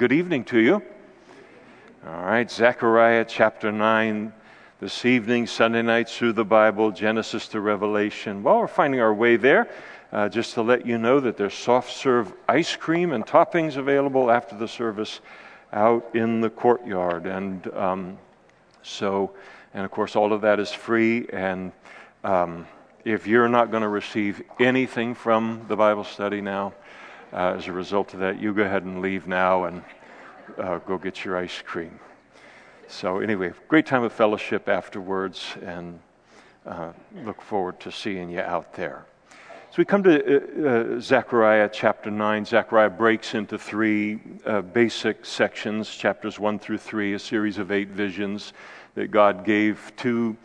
Good evening to you. All right, Zechariah chapter 9 this evening, Sunday nights through the Bible, Genesis to Revelation. While we're finding our way there, uh, just to let you know that there's soft serve ice cream and toppings available after the service out in the courtyard. And um, so, and of course, all of that is free. And um, if you're not going to receive anything from the Bible study now, uh, as a result of that, you go ahead and leave now and uh, go get your ice cream. So, anyway, great time of fellowship afterwards, and uh, look forward to seeing you out there. So, we come to uh, uh Zechariah chapter 9. Zechariah breaks into three uh, basic sections, chapters 1 through 3, a series of eight visions that God gave to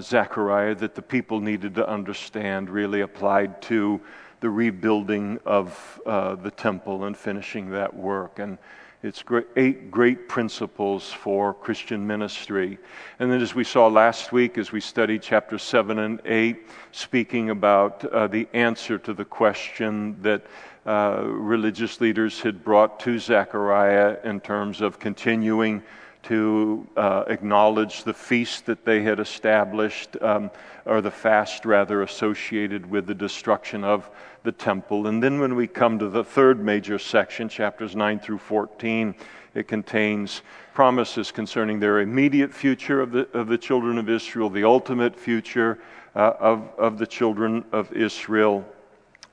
Zechariah that the people needed to understand, really applied to the rebuilding of uh, the temple and finishing that work. And it's great, eight great principles for Christian ministry. And then, as we saw last week, as we studied chapter 7 and 8, speaking about uh, the answer to the question that uh, religious leaders had brought to Zechariah in terms of continuing to uh, acknowledge the feast that they had established, um, or the fast rather, associated with the destruction of the temple. And then when we come to the third major section, chapters 9 through 14, it contains promises concerning their immediate future of the, of the children of Israel, the ultimate future uh, of, of the children of Israel.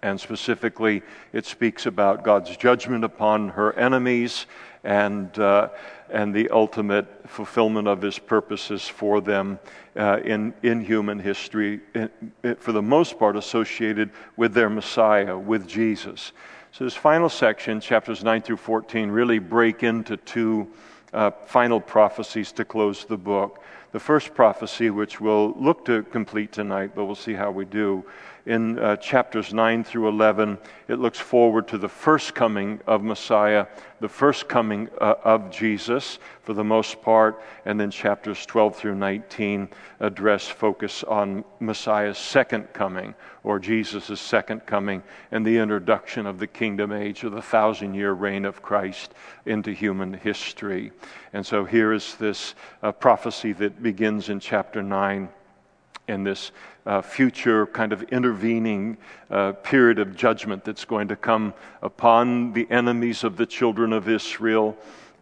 And specifically, it speaks about God's judgment upon her enemies and, uh, and the ultimate fulfillment of his purposes for them uh, in, in human history, in, in, for the most part associated with their Messiah, with Jesus. So, this final section, chapters 9 through 14, really break into two uh, final prophecies to close the book. The first prophecy, which we'll look to complete tonight, but we'll see how we do, in uh, chapters 9 through 11, it looks forward to the first coming of Messiah, the first coming uh, of Jesus for the most part, and then chapters 12 through 19 address focus on Messiah's second coming, or Jesus' second coming, and the introduction of the kingdom age, or the thousand year reign of Christ into human history. And so here is this uh, prophecy that begins in chapter 9 in this uh, future kind of intervening uh, period of judgment that's going to come upon the enemies of the children of Israel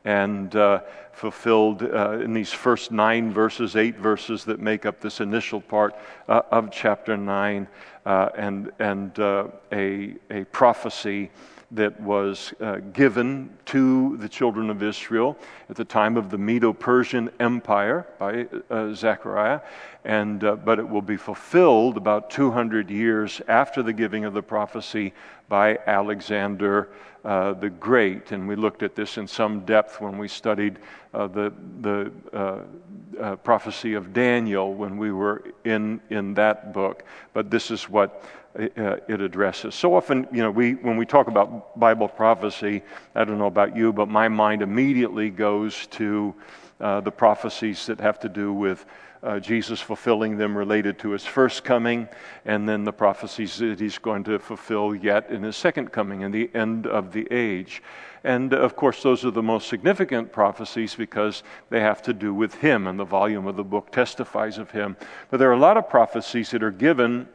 and uh, fulfilled uh, in these first nine verses, eight verses that make up this initial part uh, of chapter 9, uh, and, and a, a prophecy that was uh, given to the children of Israel at the time of the Medo Persian Empire by uh, Zechariah, and, uh, but it will be fulfilled about 200 years after the giving of the prophecy by Alexander uh, the Great. And we looked at this in some depth when we studied uh, the, the uh, prophecy of Daniel when we were in, in that book. But this is what it addresses. So often, you know, we, when we talk about Bible prophecy, I don't know about you, but my mind immediately goes to uh, the prophecies that have to do with uh, Jesus fulfilling them related to his first coming, and then the prophecies that he's going to fulfill yet in his second coming and the end of the age. And of course, those are the most significant prophecies because they have to do with him, and the volume of the book testifies of him. But there are a lot of prophecies that are given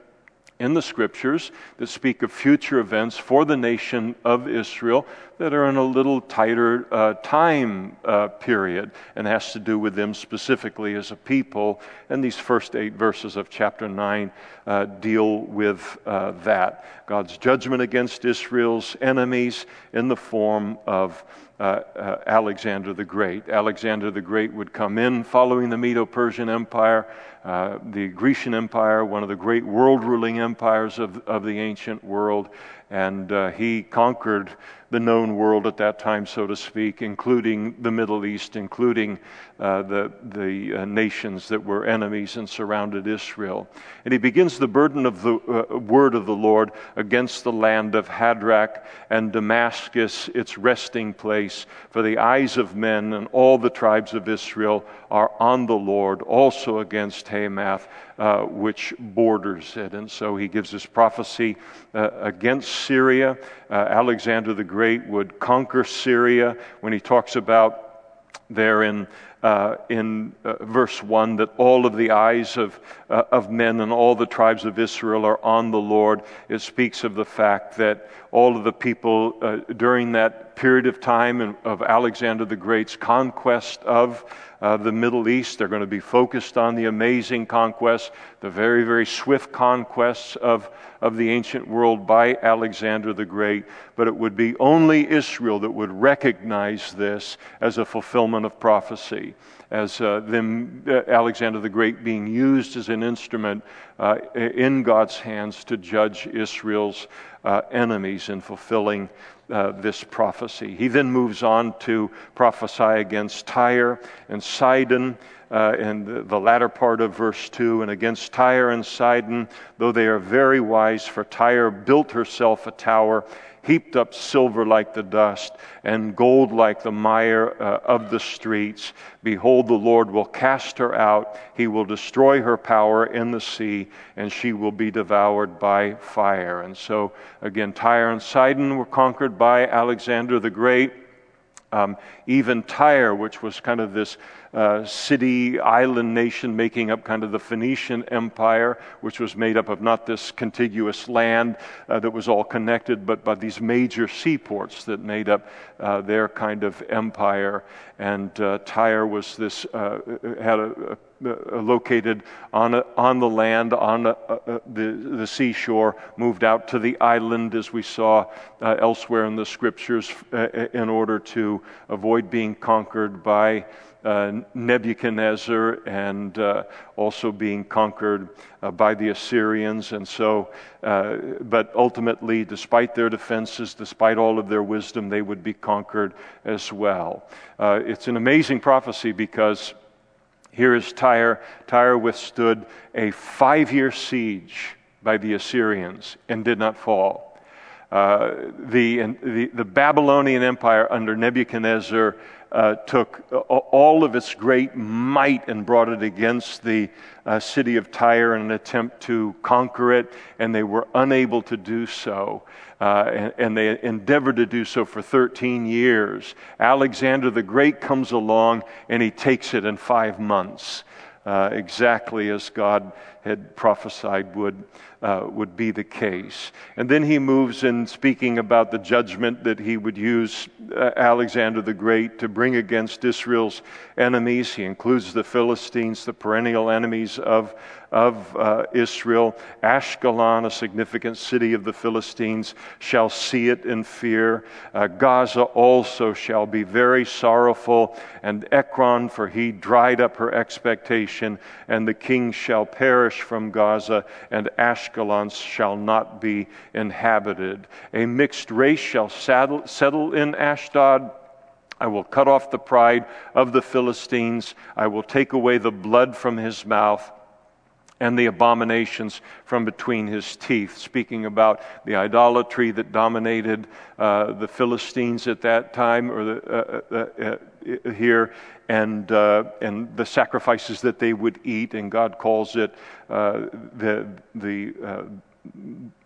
in the scriptures that speak of future events for the nation of Israel that are in a little tighter uh, time uh, period and has to do with them specifically as a people. And these first eight verses of chapter 9 uh, deal with uh, that God's judgment against Israel's enemies in the form of uh, uh, Alexander the Great. Alexander the Great would come in following the Medo Persian Empire, the Grecian Empire, one of the great world ruling empires of, of the ancient world. And he conquered the known world at that time, so to speak, including the Middle East, including uh, the, the uh, nations that were enemies and surrounded Israel. And he begins the burden of the uh, word of the Lord against the land of Hadrach and Damascus, its resting place, for the eyes of men and all the tribes of Israel are on the Lord, also against Hamath, uh, which borders it. And so he gives this prophecy uh, against Syria. Alexander the Great would conquer Syria when he talks about there in uh, in uh, verse 1 that all of the eyes of, uh, of men and all the tribes of Israel are on the Lord. It speaks of the fact that all of the people uh, during that period of time of Alexander the Great's conquest of the Middle East, they're going to be focused on the amazing conquests, the very, very swift conquests of, of the ancient world by Alexander the Great. But it would be only Israel that would recognize this as a fulfillment of prophecy as uh, them, uh, Alexander the Great being used as an instrument uh, in God's hands to judge Israel's uh, enemies in fulfilling uh, this prophecy. He then moves on to prophesy against Tyre and Sidon. Uh, in the, the, latter part of verse 2, and against Tyre and Sidon, though they are very wise, for Tyre built herself a tower heaped up silver like the dust, and gold like the mire uh, of the streets. Behold, the Lord will cast her out. He will destroy her power in the sea, and she will be devoured by fire. And so, again, Tyre and Sidon were conquered by Alexander the Great. Um, even Tyre, which was kind of this uh, city island nation making up kind of the Phoenician Empire, which was made up of not this contiguous land uh, that was all connected, but by these major seaports that made up uh, their kind of empire. And uh, Tyre was this, uh, had a, a located on, a, on the land, on the, the seashore, moved out to the island, as we saw elsewhere in the scriptures, in order to avoid being conquered by uh, Nebuchadnezzar and uh, also being conquered uh, by the Assyrians. And so, uh, but ultimately, despite their defenses, despite all of their wisdom, they would be conquered as well. Uh, it's an amazing prophecy because here is Tyre. Tyre withstood a five year siege by the Assyrians and did not fall. Uh, the, the, the, Babylonian Empire under Nebuchadnezzar uh, took all of its great might and brought it against the uh, city of Tyre in an attempt to conquer it, and they were unable to do so. Uh, and, and, they endeavored to do so for 13 years. Alexander the Great comes along and he takes it in five months, uh, exactly as God had prophesied would uh, would be the case. And then he moves in speaking about the judgment that he would use uh, Alexander the Great to bring against Israel's enemies. He includes the Philistines, the perennial enemies of of uh, Israel. Ashkelon, a significant city of the Philistines, shall see it in fear. Uh, Gaza also shall be very sorrowful, and Ekron, for he dried up her expectation, and the king shall perish from Gaza, and Ashkelon shall not be inhabited. A mixed race shall saddle, settle in Ashdod. I will cut off the pride of the Philistines. I will take away the blood from his mouth and the abominations from between his teeth, speaking about the idolatry that dominated uh, the Philistines at that time, or the, uh, uh, uh here, and, uh, and the sacrifices that they would eat, and God calls it uh, the, the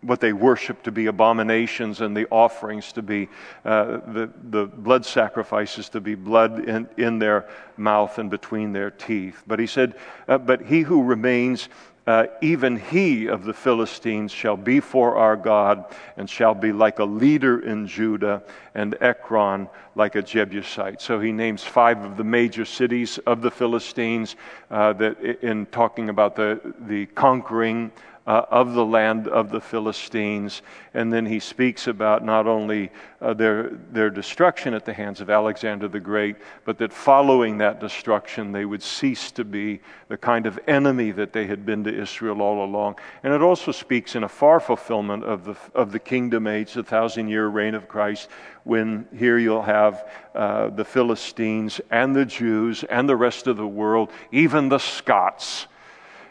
what they worship to be abominations and the offerings to be uh, the, the blood sacrifices to be blood in, in their mouth and between their teeth. But he said, uh, But he who remains, uh, even he of the Philistines shall be for our God and shall be like a leader in Judah and Ekron like a Jebusite. So he names five of the major cities of the Philistines uh, that in talking about the, the conquering uh, of the land of the Philistines. And then he speaks about not only uh, their, their destruction at the hands of Alexander the Great, but that following that destruction, they would cease to be the kind of enemy that they had been to Israel all along. And it also speaks in a far fulfillment of the, of the kingdom age, the thousand year reign of Christ, when here you'll have uh, the Philistines and the Jews and the rest of the world, even the Scots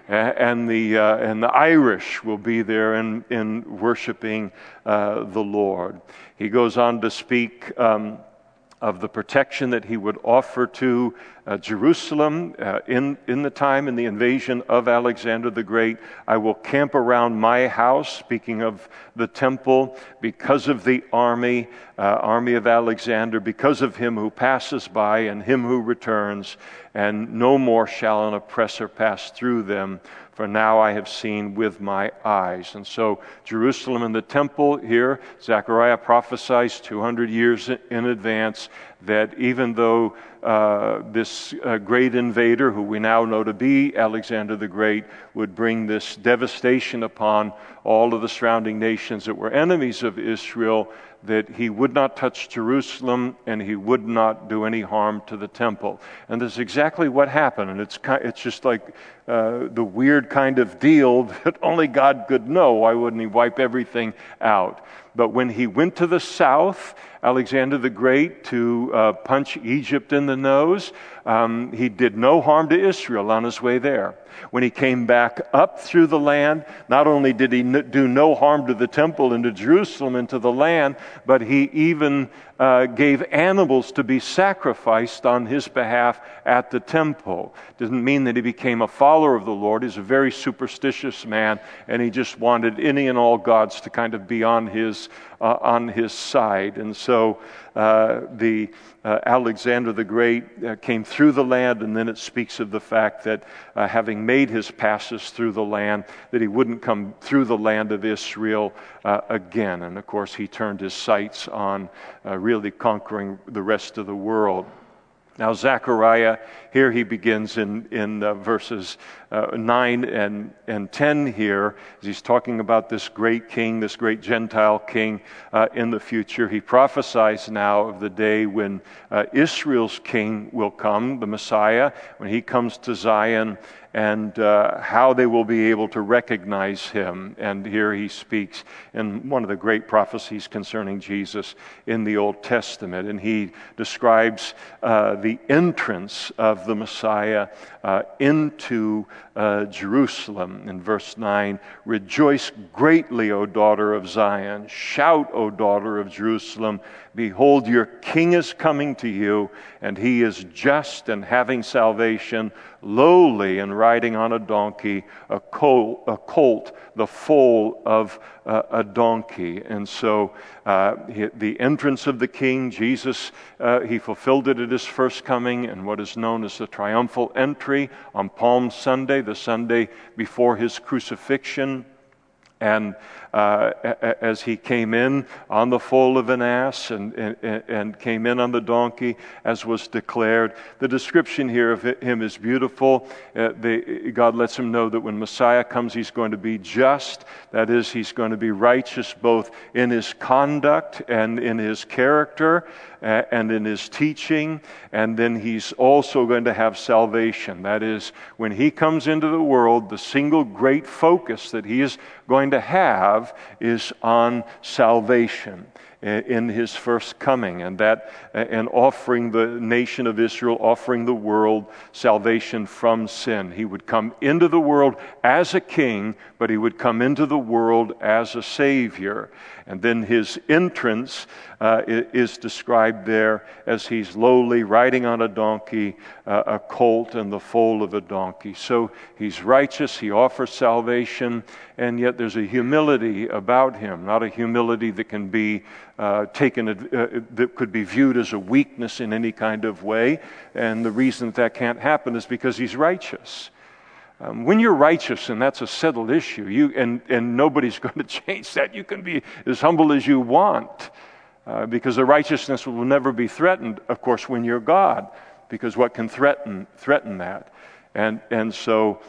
and the, uh, and the Irish will be there in, in worshiping uh, the Lord. He goes on to speak um, of the protection that he would offer to uh, Jerusalem uh, in, in the time in the invasion of Alexander the Great. I will camp around my house, speaking of the temple, because of the army, uh, army of Alexander, because of him who passes by and him who returns, and no more shall an oppressor pass through them for now I have seen with my eyes. And so, Jerusalem and the temple here, Zechariah prophesies 200 years in advance that even though uh, this uh, great invader, who we now know to be Alexander the Great, would bring this devastation upon all of the surrounding nations that were enemies of Israel, that he would not touch Jerusalem and he would not do any harm to the temple. And that's exactly what happened. And it's, it's just like uh, the weird kind of deal that only God could know. Why wouldn't he wipe everything out? But when he went to the south, Alexander the Great, to uh, punch Egypt in the nose, um, he did no harm to Israel on his way there. When he came back up through the land, not only did he do no harm to the temple and to Jerusalem and to the land, but he even uh, gave animals to be sacrificed on his behalf at the temple. Doesn't mean that he became a follower of the Lord. He's a very superstitious man, and he just wanted any and all gods to kind of be on his uh, on his side. And so uh, the uh, Alexander the Great uh, came through the land, and then it speaks of the fact that uh, having made his passes through the land, that he wouldn't come through the land of Israel uh, again. And of course, he turned his sights on really conquering the rest of the world. Now, Zechariah, here he begins in, in uh, verses uh, 9 and, and 10 here, as he's talking about this great king, this great Gentile king uh, in the future. He prophesies now of the day when uh, Israel's king will come, the Messiah, when he comes to Zion and uh, how they will be able to recognize him. And here he speaks in one of the great prophecies concerning Jesus in the Old Testament. And he describes uh, the entrance of the Messiah uh, into uh, Jerusalem. In verse 9, rejoice greatly, O daughter of Zion. Shout, O daughter of Jerusalem. Behold, your king is coming to you, and he is just and having salvation, lowly and riding on a donkey, a colt, a colt the foal of uh, a donkey. And so uh, he, the entrance of the king, Jesus, uh, he fulfilled it at his first coming and what is known as the triumphal entry on Palm Sunday, the Sunday before his crucifixion. And uh, as he came in on the foal of an ass and, and, and, came in on the donkey, as was declared. The description here of him is beautiful. Uh, the, God lets him know that when Messiah comes, he's going to be just. That is, he's going to be righteous both in his conduct and in his character and in his teaching, and then he's also going to have salvation. That is, when he comes into the world, the single great focus that he is going to have is on salvation eh, in his first coming and that eh, and offering the nation of Israel offering the world salvation from sin. He would come into the world as a king but he would come into the world as a savior and then his entrance uh, is described there as he's lowly riding on a donkey, uh, a colt, and the foal of a donkey. So he's righteous, he offers salvation, and yet there's a humility about him, not a humility that can be uh, taken, uh, that could be viewed as a weakness in any kind of way. And the reason that, that can't happen is because he's righteous. Um, when you're righteous and that's a settled issue, you, and, and nobody's going to change that, you can be as humble as you want uh, because the righteousness will never be threatened, of course, when you're God, because what can threaten, threaten that? And, and so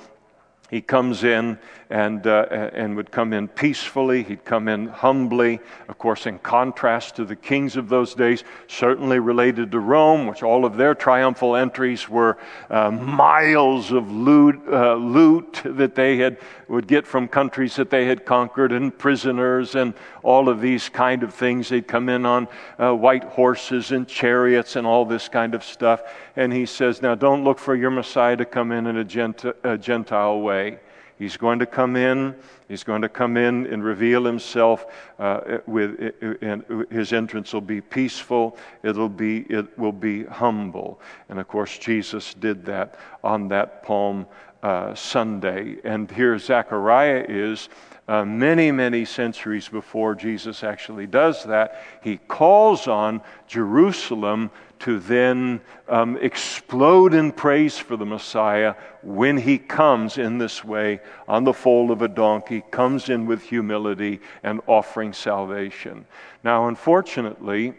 he comes in and, uh, and would come in peacefully. He'd come in humbly, of course, in contrast to the kings of those days, certainly related to Rome, which all of their triumphal entries were uh, miles of loot, uh, loot that they had, would get from countries that they had conquered, and prisoners, and all of these kind of things. They'd come in on uh, white horses and chariots and all this kind of stuff. And he says, Now don't look for your Messiah to come in in a, gent- a Gentile way. He's going to come in. He's going to come in and reveal himself. Uh, with and his entrance will be peaceful. It'll be it will be humble. And of course, Jesus did that on that Palm uh, Sunday. And here Zechariah is. Uh, many, many centuries before Jesus actually does that, he calls on Jerusalem to then um, explode in praise for the Messiah when he comes in this way on the foal of a donkey, comes in with humility and offering salvation. Now, unfortunately,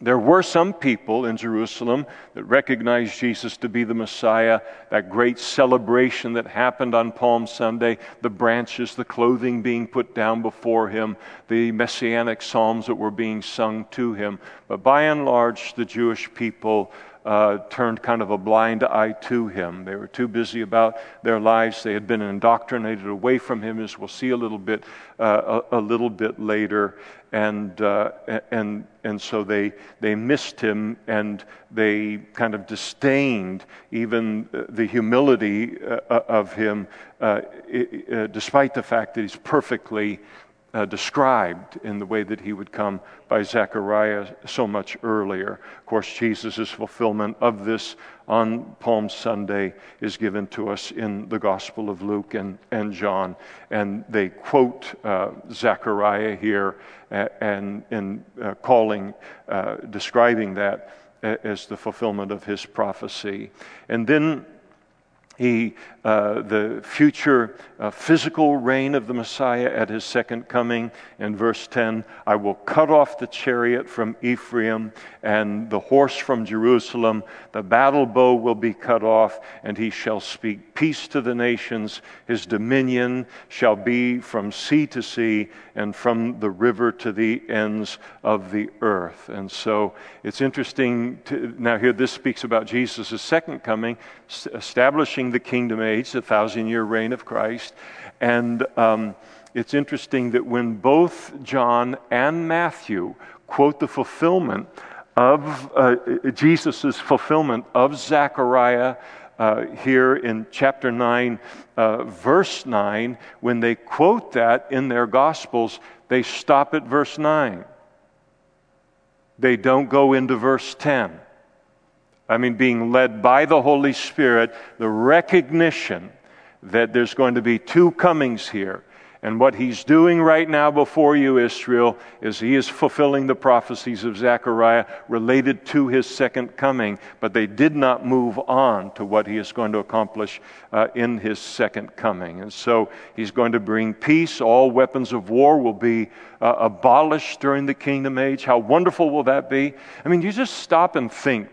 there were some people in Jerusalem that recognized Jesus to be the Messiah. That great celebration that happened on Palm Sunday, the branches, the clothing being put down before him, the messianic psalms that were being sung to him. But by and large, the Jewish people uh, turned kind of a blind eye to him. They were too busy about their lives. They had been indoctrinated away from him, as we'll see a little bit uh, a, a, little bit later, and uh, and and so they they missed him and they kind of disdained even the humility uh, of him, uh, despite the fact that he's perfectly uh, described in the way that he would come by Zechariah so much earlier. Of course, Jesus' fulfillment of this on Palm Sunday is given to us in the Gospel of Luke and, and John. And they quote uh, Zechariah here and in uh, calling, uh, describing that as the fulfillment of his prophecy. And then he, uh, the future uh, physical reign of the Messiah at his second coming. In verse 10, I will cut off the chariot from Ephraim and the horse from Jerusalem. The battle bow will be cut off, and he shall speak peace to the nations. His dominion shall be from sea to sea and from the river to the ends of the earth. And so it's interesting to, now here this speaks about Jesus' second coming, establishing the kingdom age, the thousand year reign of Christ. And um, it's interesting that when both John and Matthew quote the fulfillment of uh, Jesus' fulfillment of Zechariah uh, here in chapter 9, uh, verse 9, when they quote that in their Gospels, they stop at verse 9. They don't go into verse 10. I mean, being led by the Holy Spirit, the recognition that there's going to be two comings here and what he's doing right now before you, Israel, is he is fulfilling the prophecies of Zechariah related to his second coming, but they did not move on to what he is going to accomplish uh, in his second coming. And so he's going to bring peace. All weapons of war will be uh, abolished during the kingdom age. How wonderful will that be? I mean, you just stop and think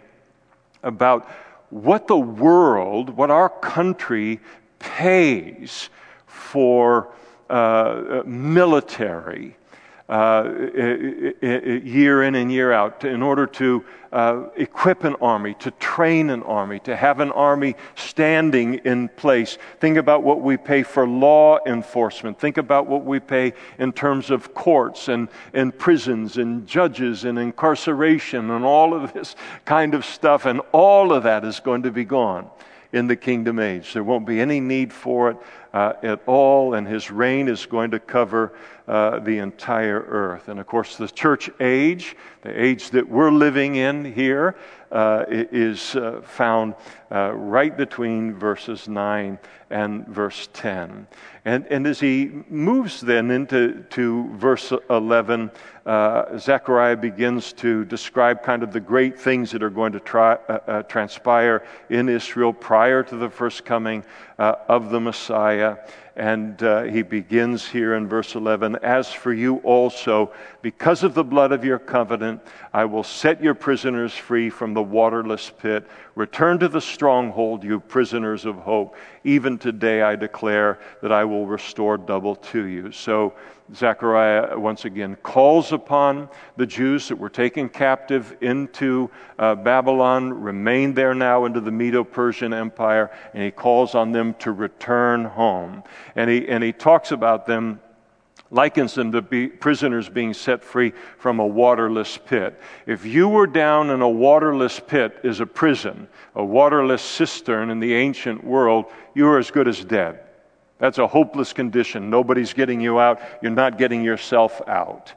about what the world, what our country pays for uh, military uh, year in and year out in order to uh, equip an army, to train an army, to have an army standing in place. Think about what we pay for law enforcement. Think about what we pay in terms of courts and, and prisons and judges and incarceration and all of this kind of stuff. And all of that is going to be gone in the kingdom age. There won't be any need for it uh, at all, and his reign is going to cover uh, the entire earth. And of course, the church age, the age that we're living in here, uh, is uh, found uh, right between verses 9 and verse 10. And, and as he moves then into to verse 11, uh, Zechariah begins to describe kind of the great things that are going to try, uh, uh, transpire in Israel prior to the first coming of the Messiah. And uh, he begins here in verse 11 As for you also, because of the blood of your covenant, I will set your prisoners free from the waterless pit. Return to the stronghold, you prisoners of hope. Even today I declare that I will restore double to you. So Zechariah once again calls upon the Jews that were taken captive into uh, Babylon, remain there now into the Medo Persian Empire, and he calls on them to return home. And he, and he talks about them likens them to be prisoners being set free from a waterless pit. If you were down in a waterless pit is a prison, a waterless cistern in the ancient world, you are as good as dead. That's a hopeless condition. Nobody's getting you out. You're not getting yourself out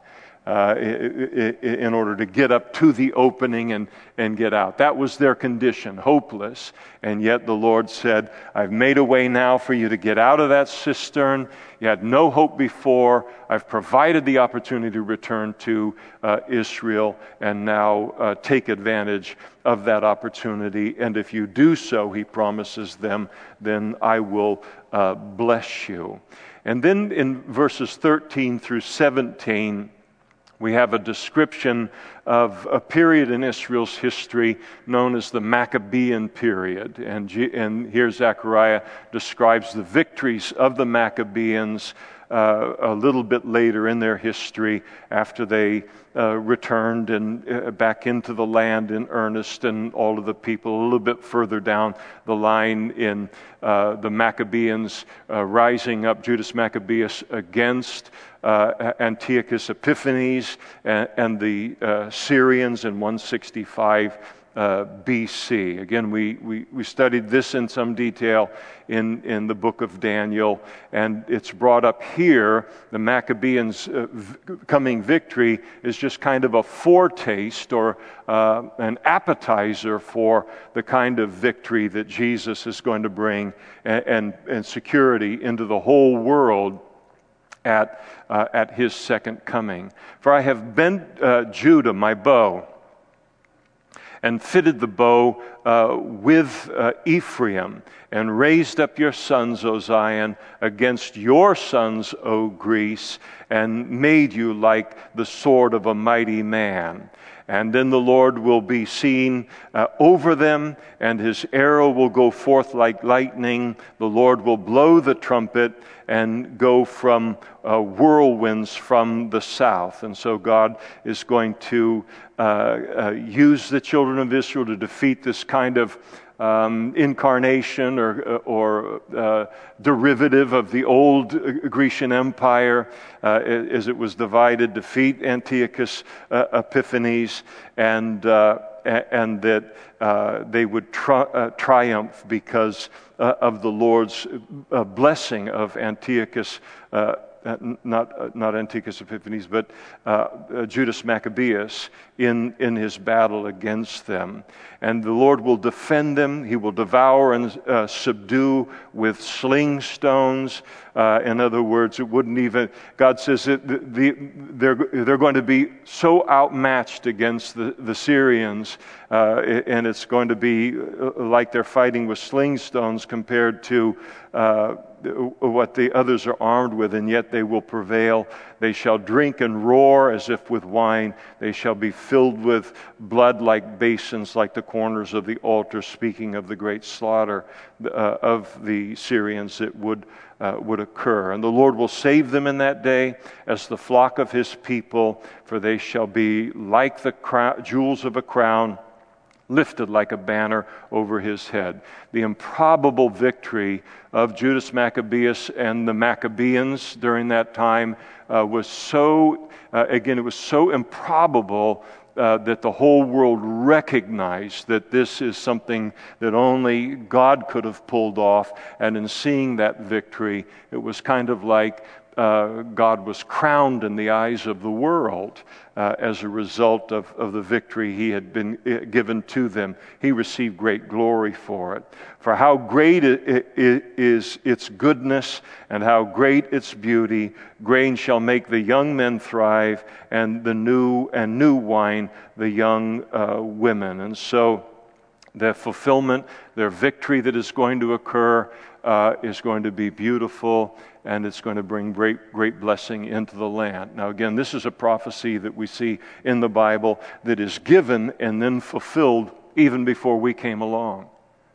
uh, in order to get up to the opening and, and get out. That was their condition, hopeless. And yet the Lord said, I've made a way now for you to get out of that cistern. You had no hope before. I've provided the opportunity to return to uh, Israel and now uh, take advantage of that opportunity. And if you do so, he promises them, then I will uh, bless you. And then in verses 13 through 17, we have a description of a period in Israel's history known as the Maccabean period. And, and here Zechariah describes the victories of the Maccabees uh, a little bit later in their history after they uh, returned and uh, back into the land in earnest and all of the people a little bit further down the line in uh, the Maccabees uh, rising up Judas Maccabeus against uh, Antiochus Epiphanes and, and the Syrians in 165 uh, BC. Again, we, we, we studied this in some detail in, in the book of Daniel, and it's brought up here. The Maccabeans' uh, v- coming victory is just kind of a foretaste or uh, an appetizer for the kind of victory that Jesus is going to bring and, and, and security into the whole world at, uh, at his second coming. For I have bent uh, Judah, my bow and fitted the bow uh, with uh, Ephraim, and raised up your sons, O Zion, against your sons, O Greece, and made you like the sword of a mighty man. And then the Lord will be seen uh, over them, and his arrow will go forth like lightning. The Lord will blow the trumpet and go from uh, whirlwinds from the south. And so God is going to uh, uh use the children of Israel to defeat this kind of um, incarnation or, or uh, derivative of the old Grecian Empire uh, as it was divided, defeat Antiochus uh, Epiphanes, and, uh, and that uh, they would tri- uh, triumph because of the Lord's blessing of Antiochus not, uh, not Antiochus Epiphanes, but uh, uh, Judas Maccabeus in, in his battle against them. And the Lord will defend them, he will devour and uh, subdue with sling stones. Uh, in other words, it wouldn't even, God says it, the, the, they're, they're going to be so outmatched against the, the Syrians, and it's going to be like they're fighting with sling stones compared to what the others are armed with, and yet they will prevail. They shall drink and roar as if with wine. They shall be filled with blood like basins, like the corners of the altar, speaking of the great slaughter uh, of the Syrians that would, uh, would occur. And the Lord will save them in that day as the flock of his people, for they shall be like the crown, jewels of a crown lifted like a banner over his head. The improbable victory of Judas Maccabeus and the Maccabeans during that time uh, was so, uh, again, it was so improbable uh, that the whole world recognized that this is something that only God could have pulled off. And in seeing that victory, it was kind of like uh, God was crowned in the eyes of the world uh, as a result of, of the victory he had been uh, given to them. He received great glory for it. For how great it is its goodness and how great its beauty, grain shall make the young men thrive, and the new and new wine the young uh, women. And so, their fulfillment, their victory that is going to occur, uh, is going to be beautiful and it's going to bring great, great blessing into the land. Now, again, this is a prophecy that we see in the Bible that is given and then fulfilled even before we came along.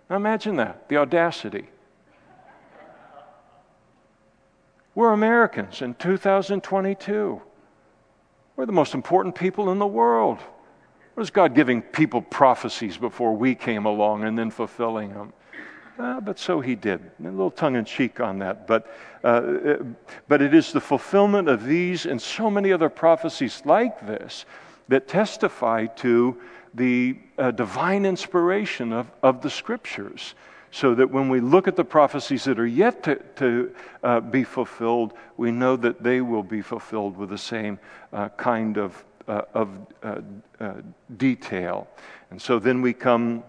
Now, imagine that the audacity. We're Americans in 2022. We're the most important people in the world. What is God giving people prophecies before we came along and then fulfilling them? Uh, but so he did. A little tongue in cheek on that. But, uh, but it is the fulfillment of these and so many other prophecies like this that testify to the uh, divine inspiration of, of the scriptures so that when we look at the prophecies that are yet to, to uh, be fulfilled, we know that they will be fulfilled with the same uh, kind of, uh, of uh, uh, detail. And so then we come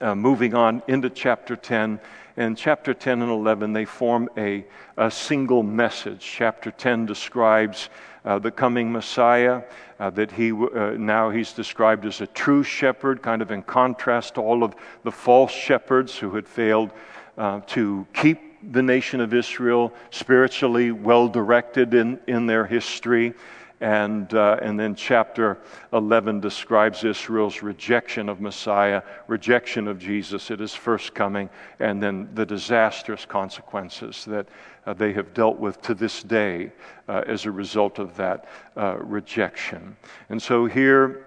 uh, moving on into chapter 10. And chapter 10 and 11, they form a, a single message. Chapter 10 describes uh, the coming Messiah, uh, that he uh, now he's described as a true shepherd, kind of in contrast to all of the false shepherds who had failed uh, to keep the nation of Israel spiritually well directed in, in their history. And, uh, and then chapter 11 describes Israel's rejection of Messiah, rejection of Jesus at his first coming, and then the disastrous consequences that uh, they have dealt with to this day uh, as a result of that uh, rejection. And so here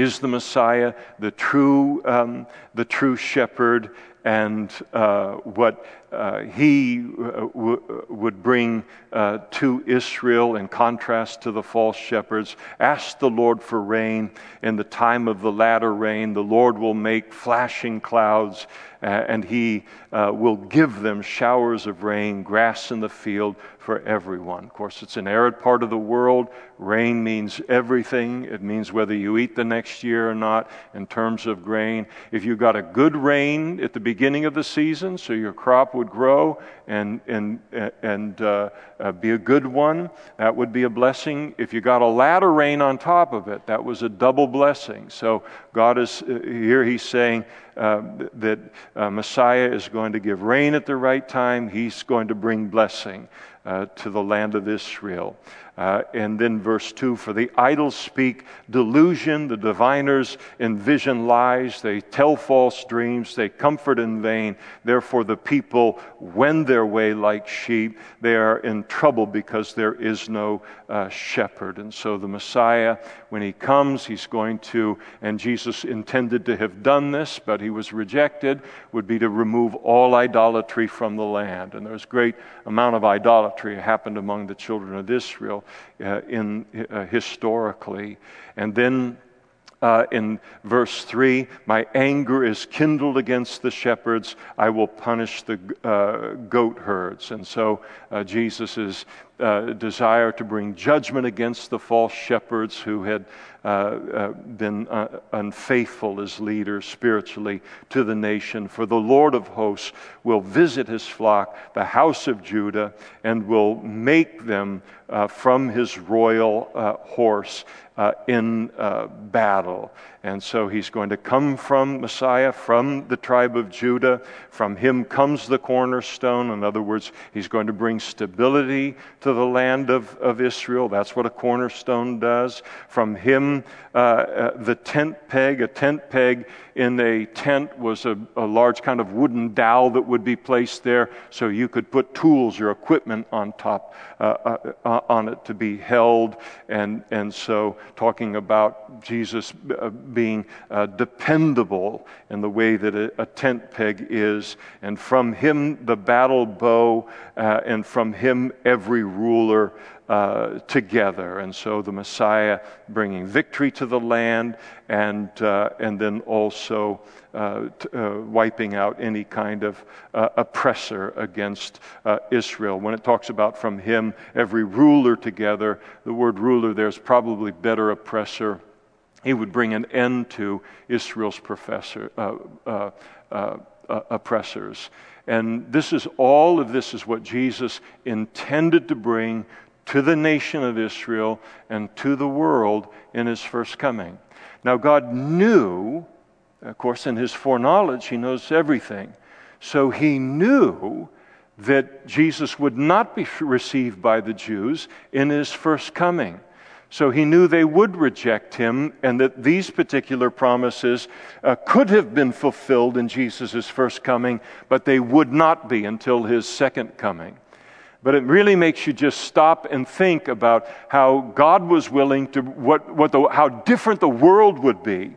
is the Messiah, the true, um, the true shepherd, and uh, what uh, he uh, w- would bring uh, to Israel in contrast to the false shepherds. Ask the Lord for rain. In the time of the latter rain, the Lord will make flashing clouds, uh, and he uh, will give them showers of rain, grass in the field for everyone. Of course, it's an arid part of the world. Rain means everything. It means whether you eat the next year or not in terms of grain. If you got a good rain at the beginning of the season, so your crop would grow and, and, and uh, uh, be a good one, that would be a blessing. If you got a latter rain on top of it, that was a double blessing. So God is, uh, here he's saying uh, that uh, Messiah is going to give rain at the right time, he's going to bring blessing. Uh, to the land of Israel. Uh, and then verse 2 For the idols speak delusion, the diviners envision lies, they tell false dreams, they comfort in vain. Therefore, the people wend their way like sheep. They are in trouble because there is no uh, shepherd. And so the Messiah, when he comes, he's going to, and Jesus intended to have done this, but he was rejected, would be to remove all idolatry from the land. And there's great amount of idolatry happened among the children of Israel in, uh, historically. And then uh, in verse 3 My anger is kindled against the shepherds, I will punish the uh, goat herds. And so uh, Jesus' uh, desire to bring judgment against the false shepherds who had uh, uh, Uh, uh, been uh, unfaithful as leaders spiritually to the nation. For the Lord of hosts will visit his flock, the house of Judah, and will make them from his royal horse uh, in uh, battle. And so he's going to come from Messiah, from the tribe of Judah. From him comes the cornerstone. In other words, he's going to bring stability to the land of, of Israel. That's what a cornerstone does. From him, uh, uh the tent peg, a tent peg in a tent was a, a, large kind of wooden dowel that would be placed there so you could put tools or equipment on top uh, uh, uh on it to be held. And, and so, talking about Jesus uh, being dependable in the way that a, a, tent peg is, and from him the battle bow, and from him every ruler uh, together. And so the Messiah bringing victory to the land and, uh, and then also uh, t- uh, wiping out any kind of uh, oppressor against Israel. When it talks about from him every ruler together, the word ruler there's probably better oppressor. He would bring an end to Israel's professor, oppressors. And this is all of this is what Jesus intended to bring to the nation of Israel and to the world in his first coming. Now, God knew, of course, in his foreknowledge, he knows everything. So he knew that Jesus would not be received by the Jews in his first coming. So he knew they would reject him and that these particular promises uh, could have been fulfilled in Jesus' first coming, but they would not be until his second coming. But it really makes you just stop and think about how God was willing to, what, what the, how different the world would be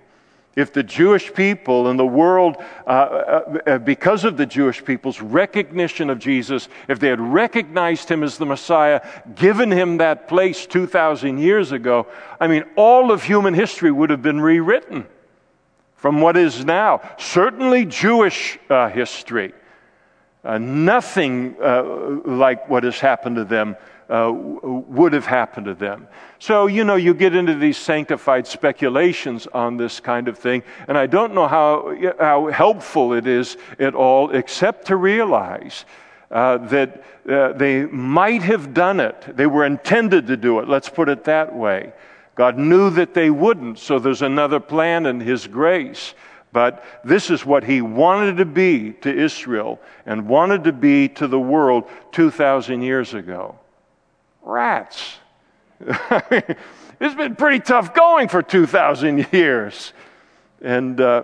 if the Jewish people and the world, uh, uh, uh, because of the Jewish people's recognition of Jesus, if they had recognized him as the Messiah, given him that place 2,000 years ago, I mean, all of human history would have been rewritten from what is now. Certainly Jewish uh, history. Uh, nothing uh, like what has happened to them uh, would have happened to them. So, you know, you get into these sanctified speculations on this kind of thing, and I don't know how, how helpful it is at all, except to realize uh, that uh, they might have done it. They were intended to do it, let's put it that way. God knew that they wouldn't, so there's another plan in His grace. But this is what He wanted to be to Israel and wanted to be to the world 2,000 years ago. Rats. it's been pretty tough going for 2,000 years. And uh,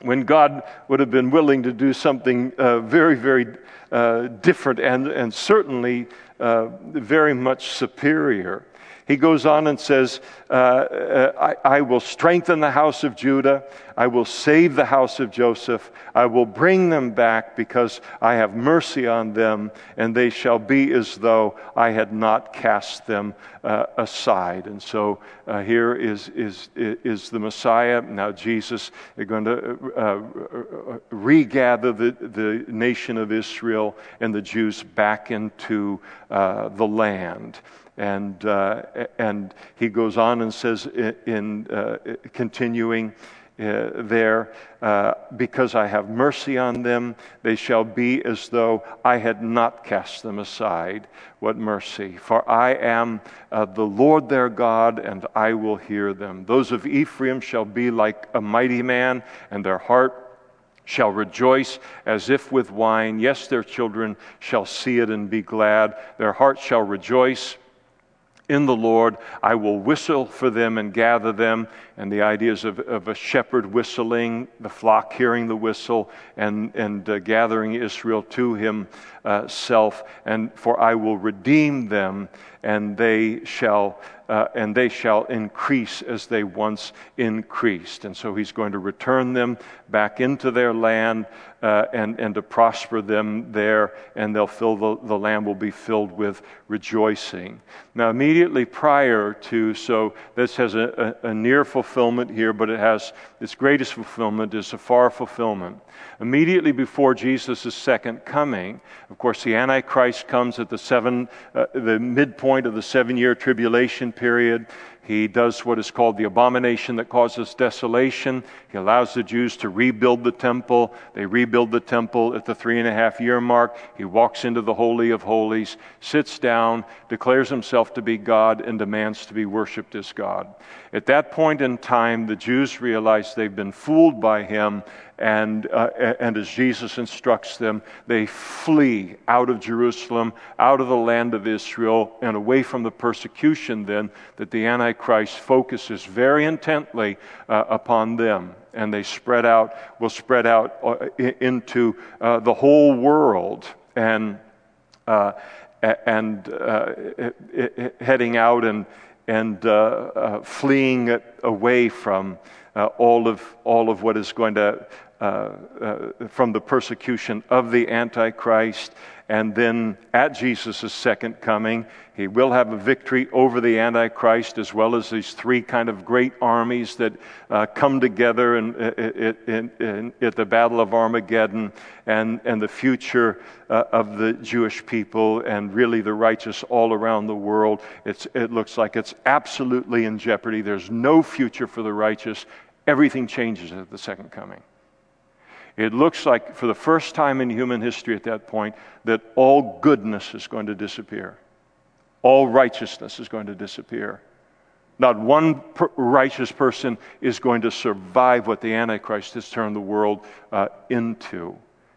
when God would have been willing to do something uh, very, very uh, different and, and certainly uh, very much superior. He goes on and says, uh, uh, I, I, will strengthen the house of Judah. I will save the house of Joseph. I will bring them back because I have mercy on them, and they shall be as though I had not cast them uh, aside. And so uh, here is, is, is the Messiah. Now, Jesus is going to uh, uh, regather the, the nation of Israel and the Jews back into the land. And, uh, and he goes on and says, in, uh, continuing uh, there, uh, because I have mercy on them, they shall be as though I had not cast them aside. What mercy! For I am uh, the Lord their God, and I will hear them. Those of Ephraim shall be like a mighty man, and their heart shall rejoice as if with wine. Yes, their children shall see it and be glad. Their heart shall rejoice in the Lord. I will whistle for them and gather them. And the ideas of, of a shepherd whistling, the flock hearing the whistle, and, and uh, gathering Israel to himself. Uh, and for I will redeem them, and they shall. Uh, and they shall increase as they once increased. And so he's going to return them back into their land uh, and, and to prosper them there, and they'll fill the, the land will be filled with rejoicing. Now, immediately prior to, so this has a, a, a near fulfillment here, but it has its greatest fulfillment is a far fulfillment. Immediately before Jesus' second coming, of course, the Antichrist comes at the seven, uh, the midpoint of the seven-year tribulation period. He does what is called the abomination that causes desolation. He allows the Jews to rebuild the temple. They rebuild the temple at the three and a half year mark. He walks into the Holy of Holies, sits down, declares himself to be God, and demands to be worshiped as God. At that point in time, the Jews realize they've been fooled by him and, uh, and as Jesus instructs them, they flee out of Jerusalem, out of the land of Israel, and away from the persecution then that the Antichrist focuses very intently uh, upon them. And they spread out, will spread out uh, into uh, the whole world. And, uh, and uh, heading out and, and fleeing away from uh, all, of, all of what is going to, uh, uh, from the persecution of the Antichrist. And then at Jesus' second coming, he will have a victory over the Antichrist as well as these three kind of great armies that uh, come together in, in, in, at the Battle of Armageddon and, and the future uh, of the Jewish people and really the righteous all around the world. It's, it looks like it's absolutely in jeopardy. There's no future for the righteous everything changes at the second coming. It looks like, for the first time in human history at that point, that all goodness is going to disappear. All righteousness is going to disappear. Not one per- righteous person is going to survive what the Antichrist has turned the world uh, into.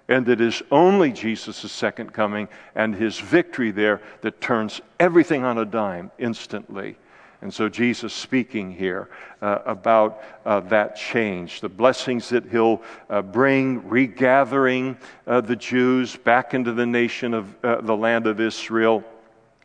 And it is only Jesus' second coming and his victory there that turns everything on a dime instantly and so Jesus speaking here uh, about uh, that change, the blessings that he'll uh, bring, regathering uh, the Jews back into the nation of uh, the land of Israel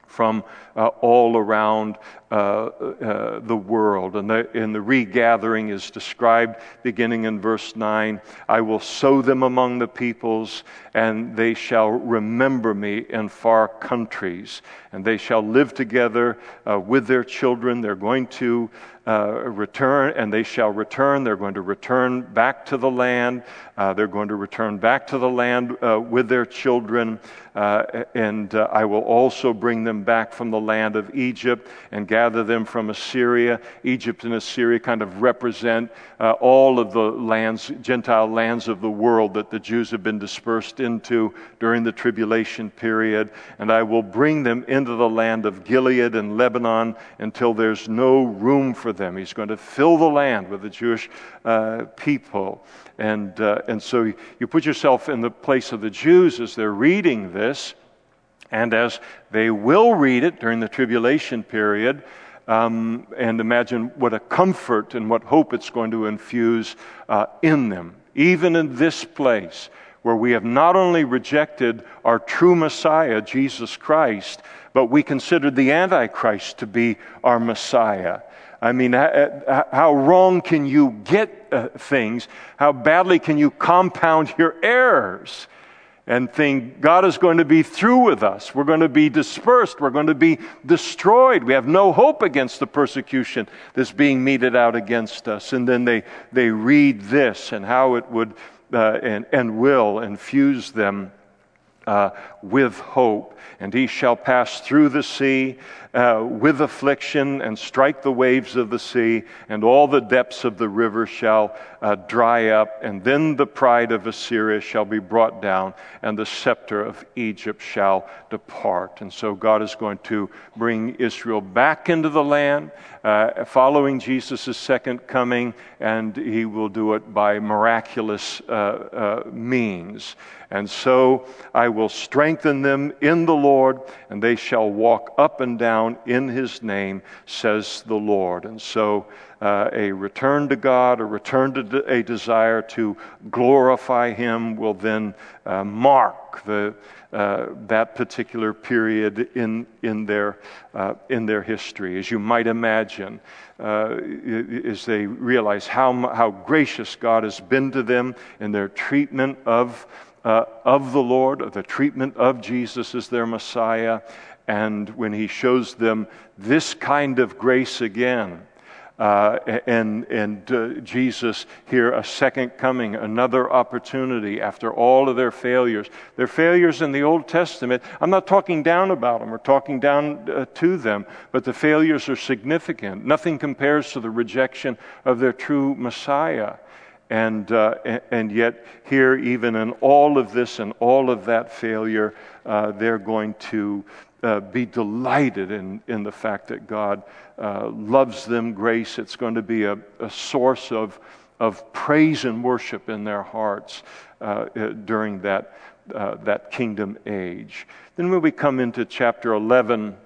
from uh, all around uh, uh, the world. And the, and the regathering is described beginning in verse 9 I will sow them among the peoples, and they shall remember me in far countries. And they shall live together uh, with their children. They're going to uh, return, and they shall return. They're going to return back to the land. Uh, they're going to return back to the land uh, with their children. Uh, and uh, I will also bring them back from the land of Egypt and gather them from Assyria. Egypt and Assyria kind of represent uh, all of the lands, Gentile lands of the world that the Jews have been dispersed into during the tribulation period. And I will bring them into the land of Gilead and Lebanon until there's no room for them. He's going to fill the land with the Jewish uh, people. And, uh, and so you put yourself in the place of the Jews as they're reading this, and as they will read it during the tribulation period, um, and imagine what a comfort and what hope it's going to infuse uh, in them. Even in this place where we have not only rejected our true Messiah, Jesus Christ, but we considered the Antichrist to be our Messiah. I mean, how wrong can you get uh, things? How badly can you compound your errors? And think God is going to be through with us. We're going to be dispersed. We're going to be destroyed. We have no hope against the persecution that's being meted out against us. And then they, they read this and how it would uh, and, and will infuse them uh, with hope. And he shall pass through the sea uh, with affliction and strike the waves of the sea, and all the depths of the river shall uh, dry up. And then the pride of Assyria shall be brought down, and the scepter of Egypt shall depart. And so God is going to bring Israel back into the land uh, following Jesus' second coming, and he will do it by miraculous uh, uh, means. And so I will strengthen them in the Lord, and they shall walk up and down in his name, says the Lord. And so uh, a return to God, a return to a desire to glorify him will then uh, mark the, uh, that particular period in, in, their, uh, in their history. As you might imagine, uh, as they realize how, how gracious God has been to them in their treatment of uh, of the Lord, of the treatment of Jesus as their Messiah, and when he shows them this kind of grace again. Uh, and and uh, Jesus here, a second coming, another opportunity after all of their failures. Their failures in the Old Testament, I'm not talking down about them or talking down uh, to them, but the failures are significant. Nothing compares to the rejection of their true Messiah. And, uh, and yet, here, even in all of this and all of that failure, uh, they're going to uh, be delighted in, in the fact that God uh, loves them. Grace, it's going to be a, a source of, of praise and worship in their hearts uh, uh, during that, that kingdom age. Then, when we come into chapter 11,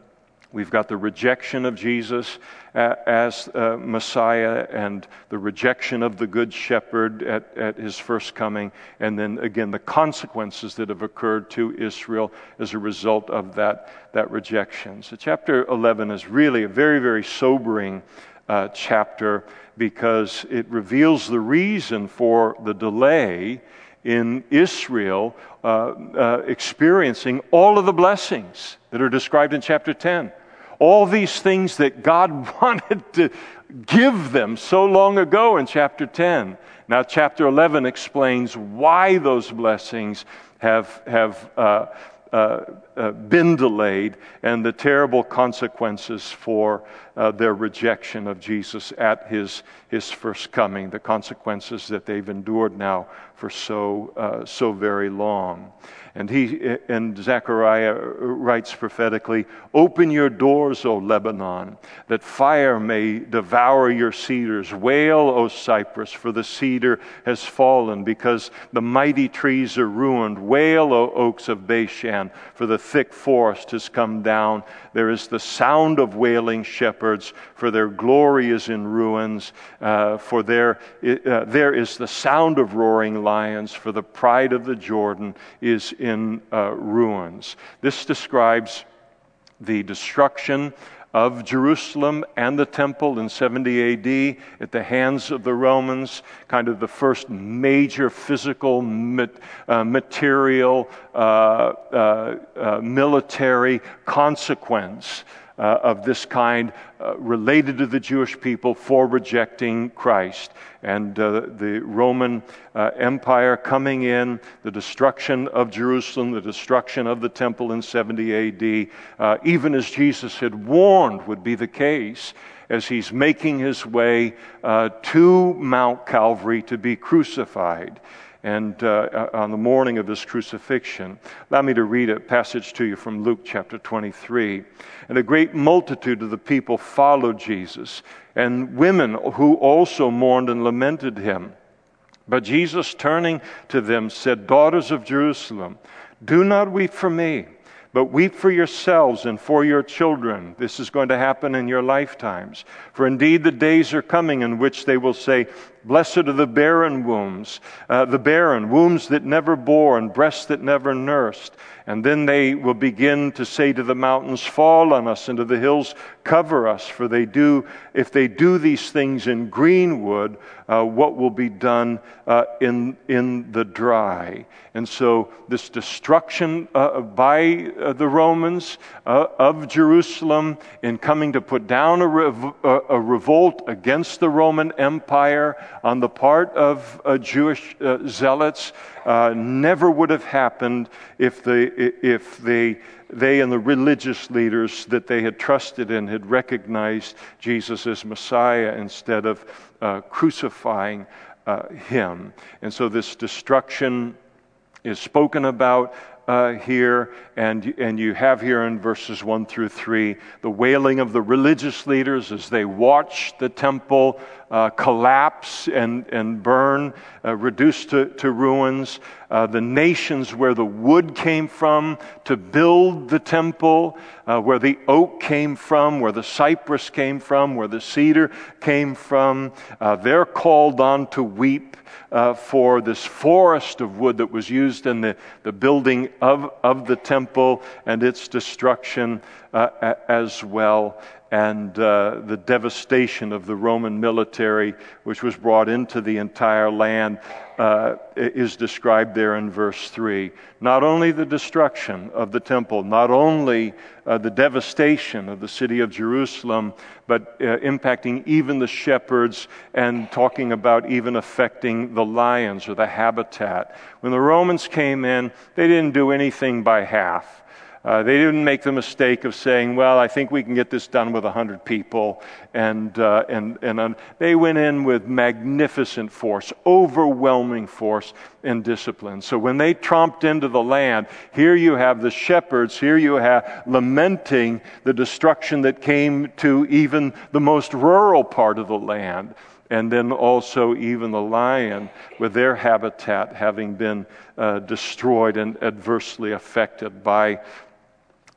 We've got the rejection of Jesus as uh, Messiah and the rejection of the Good Shepherd at, at his first coming, and then again the consequences that have occurred to Israel as a result of that, that rejection. So, chapter 11 is really a very, very sobering uh, chapter because it reveals the reason for the delay in Israel uh, uh, experiencing all of the blessings that are described in chapter 10 all these things that God wanted to give them so long ago in chapter 10. Now, chapter 11 explains why those blessings have, have uh, uh, uh, been delayed and the terrible consequences for uh, their rejection of Jesus at his, his first coming, the consequences that they've endured now for so, uh, so very long. And he and Zechariah writes prophetically, "Open your doors, O Lebanon, that fire may devour your cedars. Wail, O cypress, for the cedar has fallen, because the mighty trees are ruined. Wail, O oaks of Bashan, for the thick forest has come down. There is the sound of wailing shepherds, for their glory is in ruins. Uh, for there, uh, there is the sound of roaring lions, for the pride of the Jordan is in uh, ruins. This describes the destruction of Jerusalem and the temple in 70 AD at the hands of the Romans, kind of the first major physical, uh, material, uh, uh, uh, military consequence uh, of this kind uh, related to the Jewish people for rejecting Christ. And uh, the Roman uh, Empire coming in, the destruction of Jerusalem, the destruction of the temple in 70 AD, uh, even as Jesus had warned would be the case as he's making his way uh, to Mount Calvary to be crucified and uh, on the morning of his crucifixion. Allow me to read a passage to you from Luke chapter 23. And a great multitude of the people followed Jesus, and women who also mourned and lamented him. But Jesus, turning to them, said, Daughters of Jerusalem, do not weep for me but weep for yourselves and for your children. This is going to happen in your lifetimes. For indeed the days are coming in which they will say, Blessed are the barren wombs, uh, the barren, wombs that never bore and breasts that never nursed. And then they will begin to say to the mountains, Fall on us, and to the hills, Cover us. For they do, if they do these things in green wood, uh, what will be done uh, in, in the dry? And so, this destruction uh, by uh, the Romans uh, of Jerusalem in coming to put down a, rev- a, revolt against the Roman Empire on the part of uh, Jewish zealots never would have happened if, they, if they they and the religious leaders that they had trusted in had recognized Jesus as Messiah instead of uh, crucifying uh, him. And so this destruction is spoken about uh, here, and, and you have here in verses 1 through 3 the wailing of the religious leaders as they watch the temple uh, collapse and, and burn, uh, reduced to, to ruins. Uh, the nations where the wood came from to build the temple, uh, where the oak came from, where the cypress came from, where the cedar came from, uh, they're called on to weep uh, for this forest of wood that was used in the, the building of, of the temple and its destruction as well and uh, the devastation of the Roman military, which was brought into the entire land, uh, is described there in verse 3. Not only the destruction of the temple, not only uh, the devastation of the city of Jerusalem, but uh, impacting even the shepherds and talking about even affecting the lions or the habitat. When the Romans came in, they didn't do anything by half. Uh, they didn't make the mistake of saying, well, I think we can get this done with 100 people. And, uh, and, and um, they went in with magnificent force, overwhelming force and discipline. So when they tromped into the land, here you have the shepherds, here you have lamenting the destruction that came to even the most rural part of the land and then also even the lion with their habitat having been uh, destroyed and adversely affected by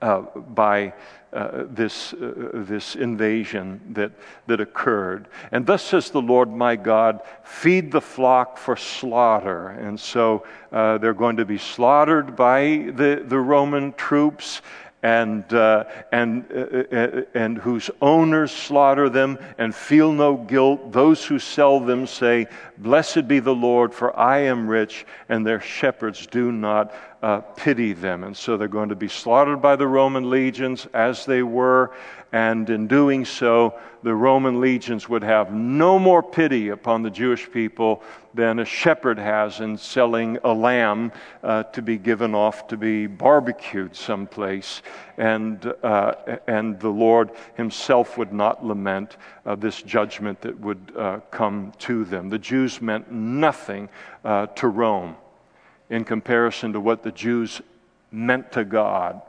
uh, by uh, this, uh, this invasion that, that occurred. And thus says the Lord my God, feed the flock for slaughter. And so uh, they're going to be slaughtered by the, the Roman troops and, uh, and, uh, uh, and whose owners slaughter them and feel no guilt. Those who sell them say, Blessed be the Lord, for I am rich, and their shepherds do not uh, pity them. And so they're going to be slaughtered by the Roman legions as they were. And in doing so, the Roman legions would have no more pity upon the Jewish people than a shepherd has in selling a lamb uh, to be given off to be barbecued someplace. And, uh, and the Lord Himself would not lament uh, this judgment that would uh, come to them. The Jews meant nothing uh, to Rome in comparison to what the Jews meant to God.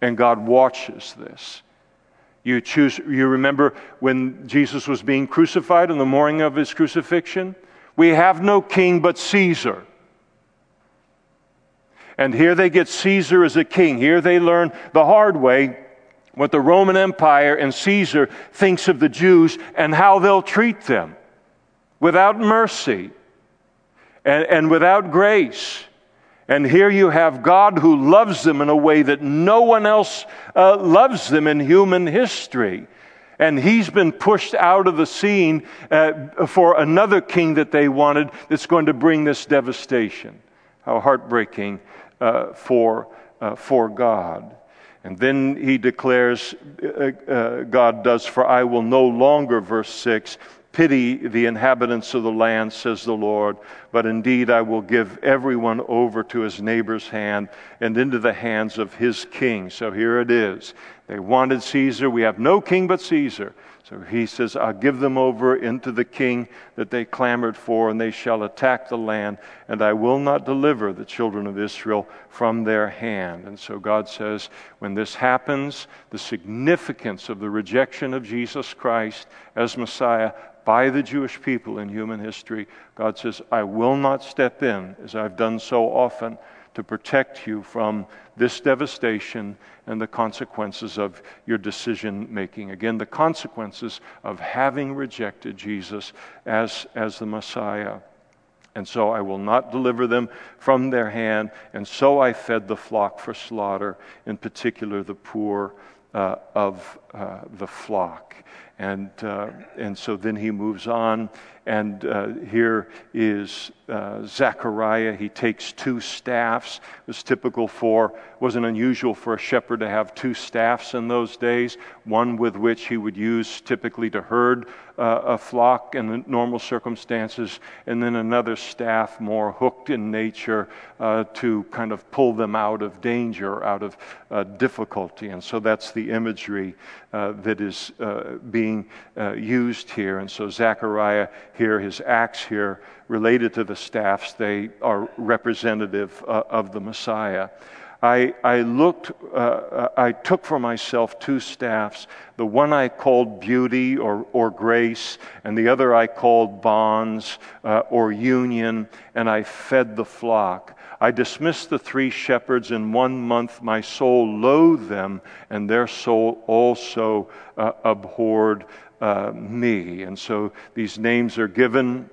And God watches this. You choose, you remember when Jesus was being crucified on the morning of his crucifixion? We have no king but Caesar. And here they get Caesar as a king. Here they learn the hard way what the Roman Empire and Caesar thinks of the Jews and how they'll treat them without mercy and, and without grace. And here you have God who loves them in a way that no one else uh, loves them in human history. And he's been pushed out of the scene uh, for another king that they wanted that's going to bring this devastation. How heartbreaking uh, for, uh, for God. And then he declares, uh, uh, God does, for I will no longer, verse 6, pity the inhabitants of the land, says the Lord, but indeed I will give everyone over to his neighbor's hand and into the hands of his king. So here it is. They wanted Caesar. We have no king but Caesar. So he says, I'll give them over into the king that they clamored for, and they shall attack the land, and I will not deliver the children of Israel from their hand. And so God says, when this happens, the significance of the rejection of Jesus Christ as Messiah by the Jewish people in human history, God says, I will not step in, as I've done so often, to protect you from this devastation and the consequences of your decision making. Again, the consequences of having rejected Jesus as, as the Messiah. And so I will not deliver them from their hand. And so I fed the flock for slaughter, in particular the poor uh, of uh, the flock. And, uh, and so then he moves on, and uh, here is uh, Zechariah. He takes two staffs. It was typical for, wasn't unusual for a shepherd to have two staffs in those days, one with which he would use typically to herd uh, a flock in normal circumstances, and then another staff more hooked in nature to kind of pull them out of danger, out of difficulty. And so that's the imagery uh, that is uh, being uh, used here. And so Zechariah here, his acts here, related to the staffs, they are representative of the Messiah. I, I looked, uh, uh, I took for myself two staffs. The one I called beauty or, or grace, and the other I called bonds uh, or union, and I fed the flock. I dismissed the three shepherds in one month. My soul loathed them, and their soul also uh, abhorred uh, me. And so these names are given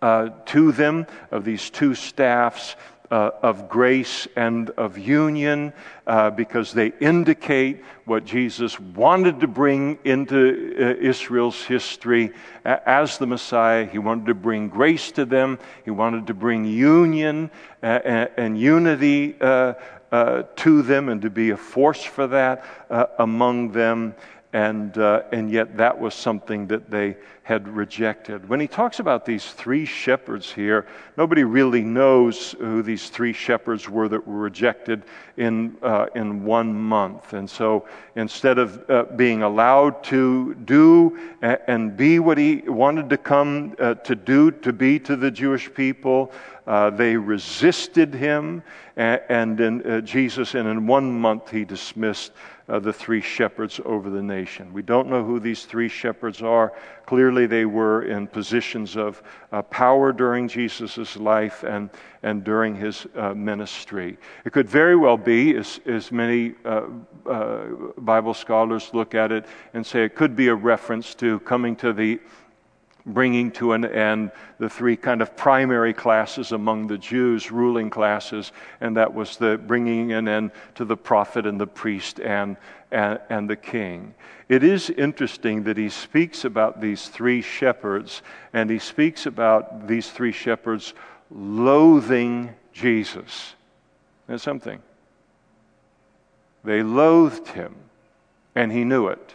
uh, to them of these two staffs uh, of grace and of union uh, because they indicate what Jesus wanted to bring into uh, Israel's history as the Messiah. He wanted to bring grace to them, he wanted to bring union uh, and, and unity. Uh, uh, to them and to be a force for that among them and, uh, and yet that was something that they had rejected. When he talks about these three shepherds here, nobody really knows who these three shepherds were that were rejected in, uh, in one month. And so instead of uh, being allowed to do and be what he wanted to come uh, to do, to be to the Jewish people, uh, they resisted him, and, and in, uh, Jesus, and in one month he dismissed uh, the three shepherds over the nation. We don't know who these three shepherds are. Clearly, they were in positions of uh, power during Jesus' life and, and during his uh, ministry. It could very well be, as, as many uh, uh, Bible scholars look at it and say, it could be a reference to coming to the bringing to an end the three kind of primary classes among the Jews, ruling classes, and that was the bringing an end to the prophet and the priest and, and, and the king. It is interesting that he speaks about these three shepherds, and he speaks about these three shepherds loathing Jesus. That's something. They loathed him, and he knew it.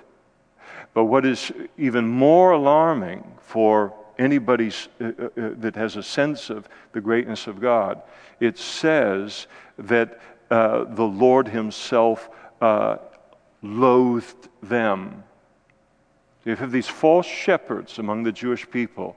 But what is even more alarming for anybody uh, uh, uh, that has a sense of the greatness of God. It says that uh, the Lord Himself uh, loathed them. You have these false shepherds among the Jewish people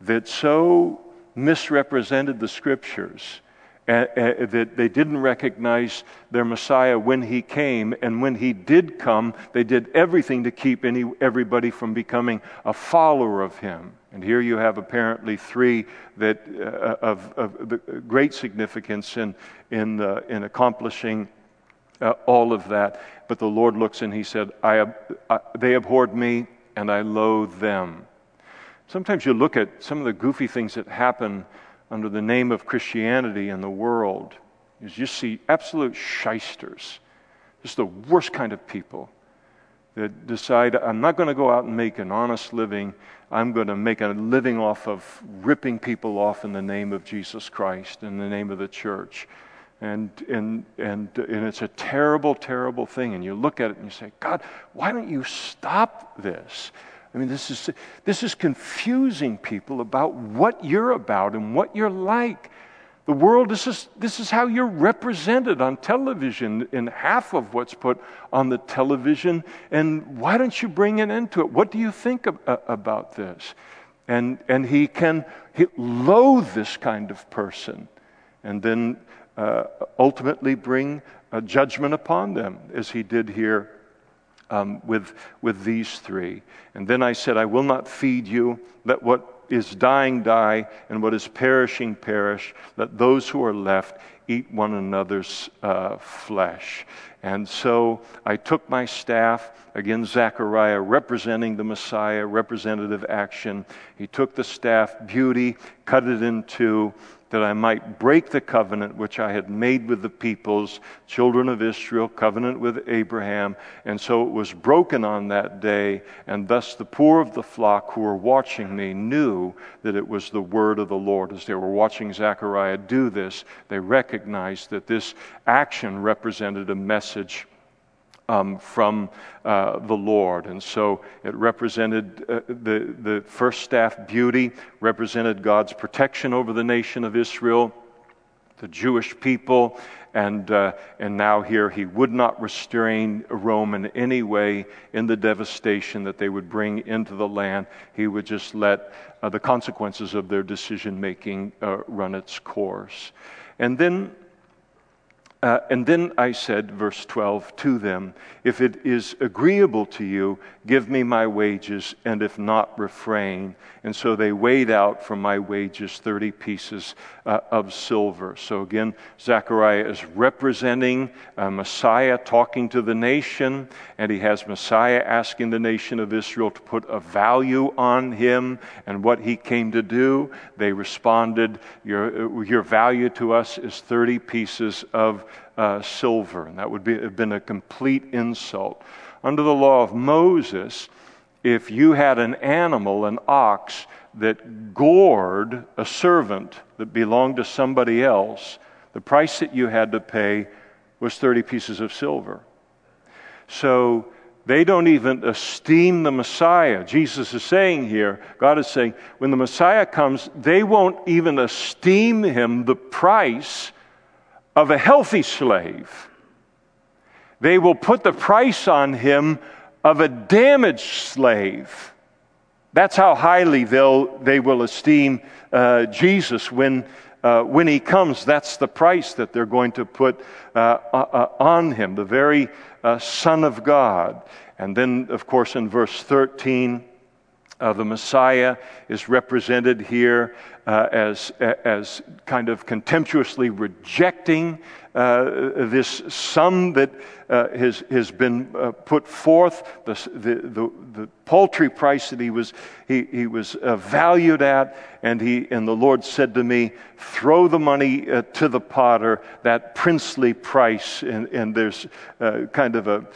that so misrepresented the scriptures that they didn't recognize their Messiah when he came. And when he did come, they did everything to keep any, everybody from becoming a follower of him. And here you have apparently three that, uh, of, of great significance in, in, uh, in accomplishing uh, all of that. But the Lord looks and he said, I, I, They abhorred me and I loathe them. Sometimes you look at some of the goofy things that happen under the name of Christianity in the world is you see absolute shysters, just the worst kind of people that decide I'm not going to go out and make an honest living. I'm going to make a living off of ripping people off in the name of Jesus Christ, in the name of the church. And, and, and, and it's a terrible, terrible thing. And you look at it and you say, God, why don't you stop this? I mean, this is, this is confusing people about what you're about and what you're like. The world, this is, this is how you're represented on television in half of what's put on the television. And why don't you bring an end to it? What do you think of, uh, about this? And, and he can he loathe this kind of person and then uh, ultimately bring a judgment upon them, as he did here um, with, with these three. And then I said, I will not feed you. Let what is dying die, and what is perishing perish. Let those who are left eat one another's uh, flesh. And so I took my staff, again, Zechariah representing the Messiah, representative action. He took the staff, beauty, cut it in two that I might break the covenant which I had made with the peoples, children of Israel, covenant with Abraham. And so it was broken on that day, and thus the poor of the flock who were watching me knew that it was the word of the Lord. As they were watching Zechariah do this, they recognized that this action represented a message um, from uh, the Lord. And so it represented uh, the, the first staff beauty, represented God's protection over the nation of Israel, the Jewish people, and, uh, and now here he would not restrain Rome in any way in the devastation that they would bring into the land. He would just let uh, the consequences of their decision making uh, run its course. And then uh, and then I said, verse 12, to them, If it is agreeable to you, give me my wages, and if not, refrain. And so they weighed out from my wages 30 pieces uh, of silver. So again, Zechariah is representing uh, Messiah talking to the nation, and he has Messiah asking the nation of Israel to put a value on him and what he came to do. They responded, Your, your value to us is 30 pieces of uh, silver. And that would be, have been a complete insult. Under the law of Moses, if you had an animal, an ox, that gored a servant that belonged to somebody else, the price that you had to pay was 30 pieces of silver. So they don't even esteem the Messiah. Jesus is saying here, God is saying, when the Messiah comes, they won't even esteem him the price of a healthy slave. They will put the price on him of a damaged slave. That's how highly they'll, they will esteem uh, Jesus when, uh, when he comes. That's the price that they're going to put uh, uh on him, the very uh, Son of God. And then, of course, in verse 13, uh, the Messiah is represented here uh, as, as kind of contemptuously rejecting uh, this sum that uh, has, has been uh, put forth, the, the, the, the, paltry price that he was, he, he was uh, valued at. And, he, and the Lord said to me, Throw the money to the potter, that princely price. And, and there's kind of a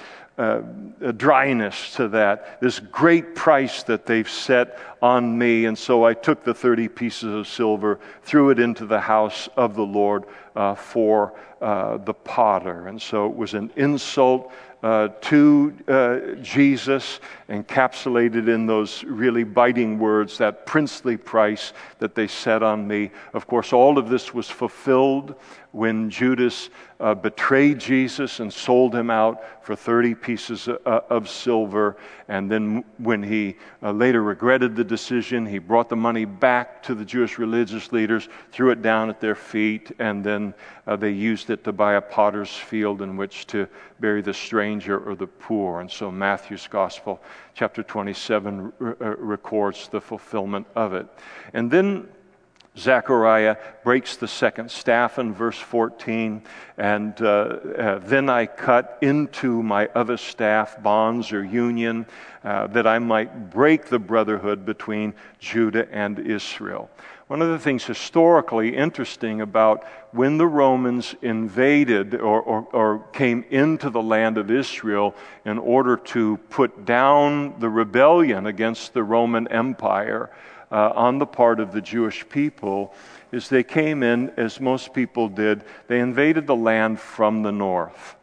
uh, a dryness to that, this great price that they've set on me. And so I took the 30 pieces of silver, threw it into the house of the Lord uh, for uh, the potter. And so it was an insult uh, to uh, Jesus, encapsulated in those really biting words, that princely price that they set on me. Of course, all of this was fulfilled when Judas uh, betrayed Jesus and sold him out for 30 pieces uh, of silver. And then, when he uh, later regretted the decision, he brought the money back to the Jewish religious leaders, threw it down at their feet, and then uh, they used it to buy a potter's field in which to bury the stranger or the poor. And so, Matthew's Gospel, chapter 27, uh, records the fulfillment of it. And then, Zechariah breaks the second staff in verse 14, and uh, uh, then I cut into my other staff bonds or union uh, that I might break the brotherhood between Judah and Israel. One of the things historically interesting about when the Romans invaded or, or, or, came into the land of Israel in order to put down the rebellion against the Roman Empire uh, on the part of the Jewish people is they came in, as most people did, they invaded the land from the north.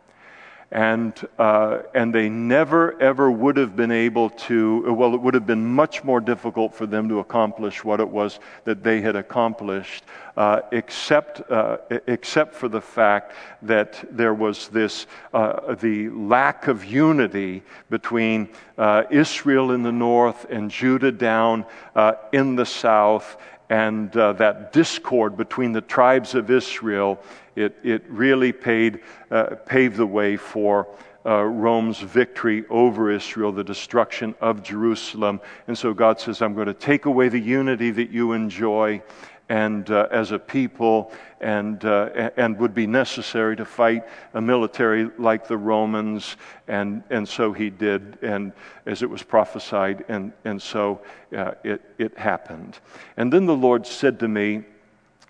And, uh, and they never, ever would have been able to, well, it would have been much more difficult for them to accomplish what it was that they had accomplished, uh, except, uh, except for the fact that there was this, uh, the lack of unity between uh, Israel in the north and Judah down uh, in the south and that discord between the tribes of Israel, it, it really paid, uh, paved the way for uh, Rome's victory over Israel, the destruction of Jerusalem. And so God says, I'm going to take away the unity that you enjoy and uh, as a people and, uh, and would be necessary to fight a military like the Romans. And, and so he did, and as it was prophesied, and, and so uh, it, it happened. And then the Lord said to me,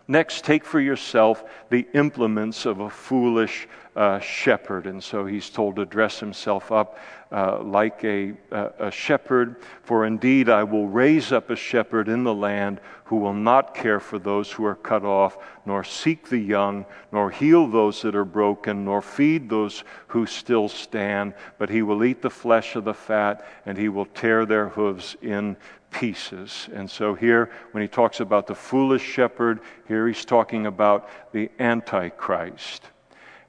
Next, take for yourself the implements of a foolish uh, shepherd. And so he's told to dress himself up uh, like a, a shepherd. For indeed, I will raise up a shepherd in the land who will not care for those who are cut off, nor seek the young, nor heal those that are broken, nor feed those who still stand. But he will eat the flesh of the fat, and he will tear their hooves in pieces. And so, here, when he talks about the foolish shepherd, here he's talking about the Antichrist.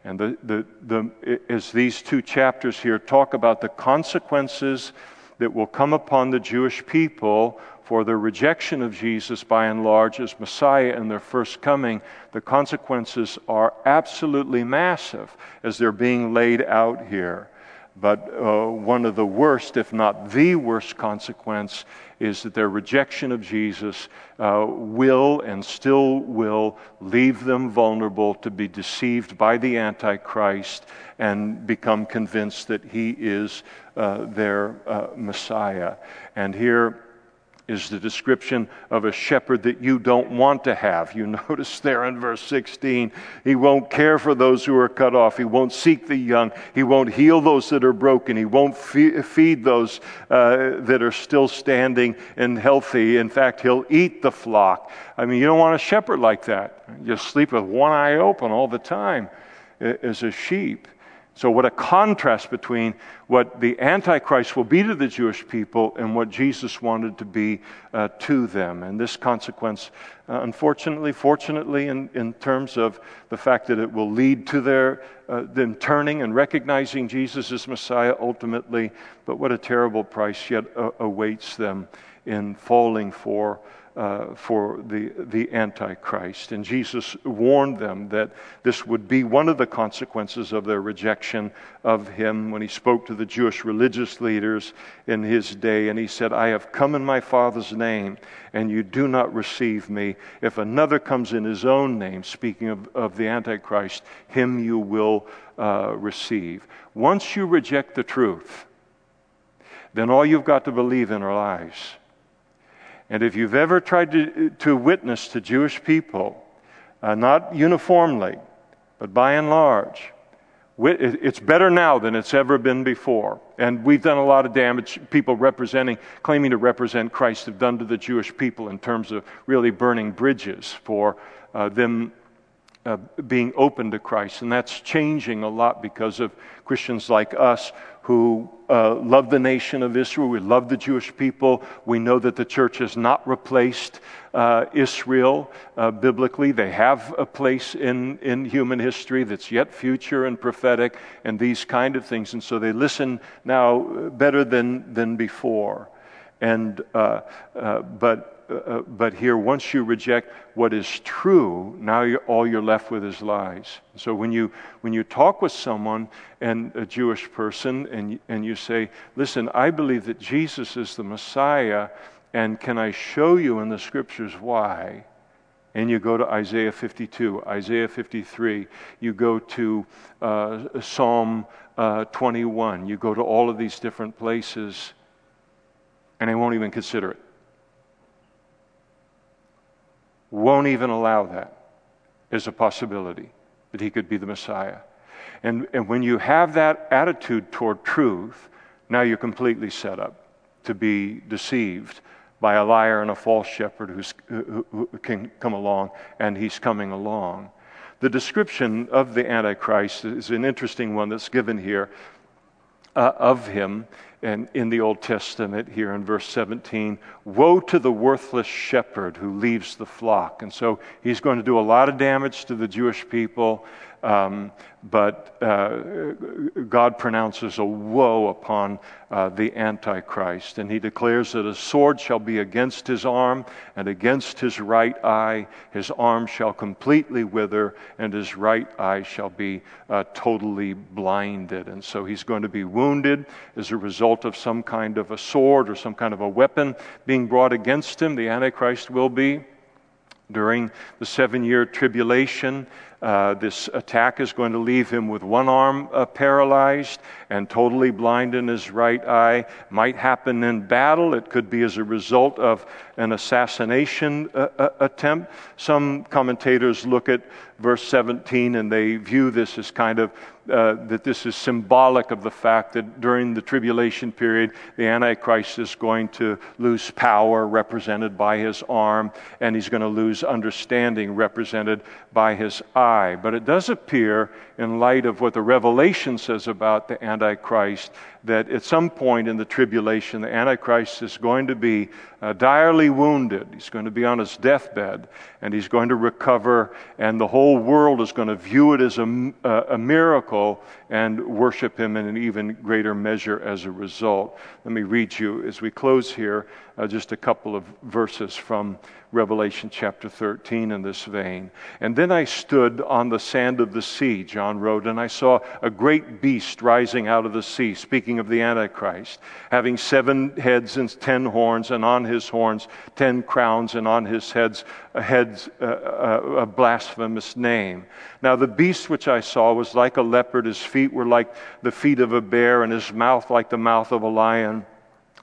And the, the, the, as these two chapters here talk about the consequences that will come upon the Jewish people for their rejection of Jesus by and large as Messiah in their first coming, the consequences are absolutely massive as they're being laid out here. But uh, one of the worst, if not the worst consequence, is that their rejection of Jesus uh, will and still will leave them vulnerable to be deceived by the Antichrist and become convinced that he is uh, their uh, Messiah. And here, is the description of a shepherd that you don't want to have. You notice there in verse 16, he won't care for those who are cut off. He won't seek the young. He won't heal those that are broken. He won't feed those uh, that are still standing and healthy. In fact, he'll eat the flock. I mean, you don't want a shepherd like that. You sleep with one eye open all the time as a sheep. So, what a contrast between what the Antichrist will be to the Jewish people and what Jesus wanted to be uh, to them. And this consequence, uh, unfortunately, fortunately, in, in terms of the fact that it will lead to their, uh, them turning and recognizing Jesus as Messiah ultimately, but what a terrible price yet uh, awaits them in falling for uh, for the, the Antichrist. And Jesus warned them that this would be one of the consequences of their rejection of him when he spoke to the Jewish religious leaders in his day. And he said, I have come in my Father's name, and you do not receive me. If another comes in his own name, speaking of, of the Antichrist, him you will uh, receive. Once you reject the truth, then all you've got to believe in are lies. And if you've ever tried to, to witness to Jewish people, uh, not uniformly, but by and large, it's better now than it's ever been before. And we've done a lot of damage, people representing, claiming to represent Christ, have done to the Jewish people in terms of really burning bridges for uh, them uh, being open to Christ. And that's changing a lot because of Christians like us who uh, love the nation of Israel. We love the Jewish people. We know that the church has not replaced uh, Israel uh, biblically. They have a place in, in human history that's yet future and prophetic and these kind of things. And so they listen now better than, than before. And, uh, uh, but uh, uh, but here, once you reject what is true, now you're, all you're left with is lies. So when you, when you talk with someone, and a Jewish person, and, and you say, Listen, I believe that Jesus is the Messiah, and can I show you in the scriptures why? And you go to Isaiah 52, Isaiah 53, you go to uh, Psalm uh, 21, you go to all of these different places, and they won't even consider it. Won't even allow that as a possibility that he could be the Messiah. And, and when you have that attitude toward truth, now you're completely set up to be deceived by a liar and a false shepherd who's, who, can come along, and he's coming along. The description of the Antichrist is an interesting one that's given here uh, of him and in the Old Testament here in verse 17 Woe to the worthless shepherd who leaves the flock. And so he's going to do a lot of damage to the Jewish people. Um, but uh, God pronounces a woe upon uh, the Antichrist, and he declares that a sword shall be against his arm and against his right eye. His arm shall completely wither, and his right eye shall be uh, totally blinded. And so he's going to be wounded as a result of some kind of a sword or some kind of a weapon being brought against him. The Antichrist will be during the seven year tribulation. Uh, this attack is going to leave him with one arm uh, paralyzed and totally blind in his right eye. Might happen in battle. It could be as a result of an assassination uh, uh attempt. Some commentators look at verse 17 and they view this as kind of uh, that this is symbolic of the fact that during the tribulation period, the Antichrist is going to lose power, represented by his arm, and he's going to lose understanding, represented by his eye. But it does appear, in light of what the Revelation says about the Antichrist, that at some point in the tribulation, the Antichrist is going to be uh, direly wounded. He's going to be on his deathbed, and he's going to recover, and the whole world is going to view it as a, a miracle and worship him in an even greater measure as a result. Let me read you, as we close here, uh, just a couple of verses from Revelation chapter 13 in this vein. And then I stood on the sand of the sea, John wrote, and I saw a great beast rising out of the sea, speaking of the Antichrist, having seven heads and ten horns, and on his horns ten crowns, and on his heads heads, uh, uh, a blasphemous name. Now the beast which I saw was like a leopard, his feet were like the feet of a bear, and his mouth like the mouth of a lion.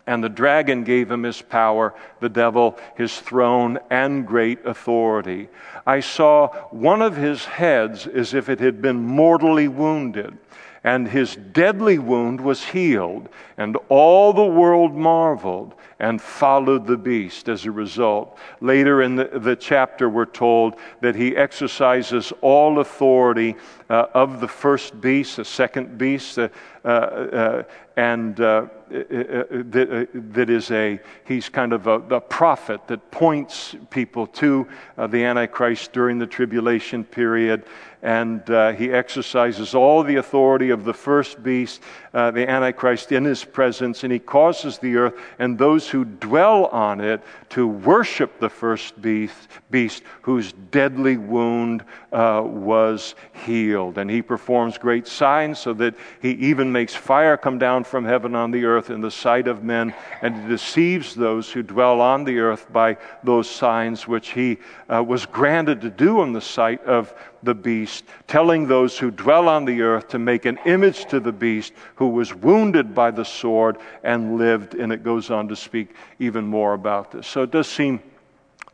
And the dragon gave him his power, the devil his throne and great authority. I saw one of his heads as if it had been mortally wounded, and his deadly wound was healed, and all the world marveled and followed the beast as a result. Later in the, the chapter, we're told that he exercises all authority uh, of the first beast, the second beast, uh, uh, and uh, uh, uh, that, that is a, he's kind of a, a prophet that points people to the Antichrist during the tribulation period and uh, he exercises all the authority of the first beast, uh, the Antichrist, in his presence, and he causes the earth and those who dwell on it to worship the first beast, beast whose deadly wound uh, was healed. And he performs great signs so that he even makes fire come down from heaven on the earth in the sight of men, and he deceives those who dwell on the earth by those signs which he uh, was granted to do in the sight of the beast, telling those who dwell on the earth to make an image to the beast who was wounded by the sword and lived. And it goes on to speak even more about this. So it does seem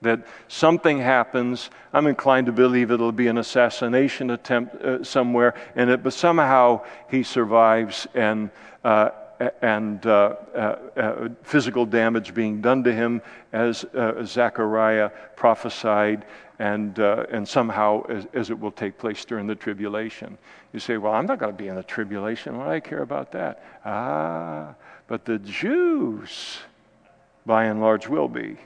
that something happens. I'm inclined to believe it'll be an assassination attempt uh, somewhere, and it, but somehow he survives and. Uh, and uh, uh, uh, physical damage being done to him, as uh, Zechariah prophesied, and, uh, and somehow as, as, it will take place during the tribulation. You say, Well, I'm not going to be in the tribulation. Why do I care about that? Ah, but the Jews, by and large, will be.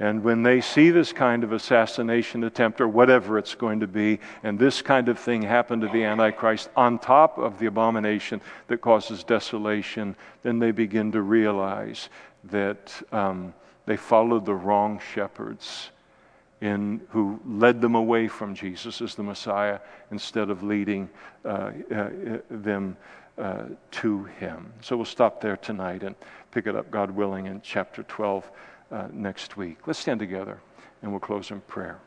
And when they see this kind of assassination attempt or whatever it's going to be, and this kind of thing happen to the Antichrist on top of the abomination that causes desolation, then they begin to realize that um, they followed the wrong shepherds in, who led them away from Jesus as the Messiah instead of leading uh, uh, them uh, to Him. So we'll stop there tonight and pick it up, God willing, in chapter 12 uh, next week. Let's stand together and we'll close in prayer.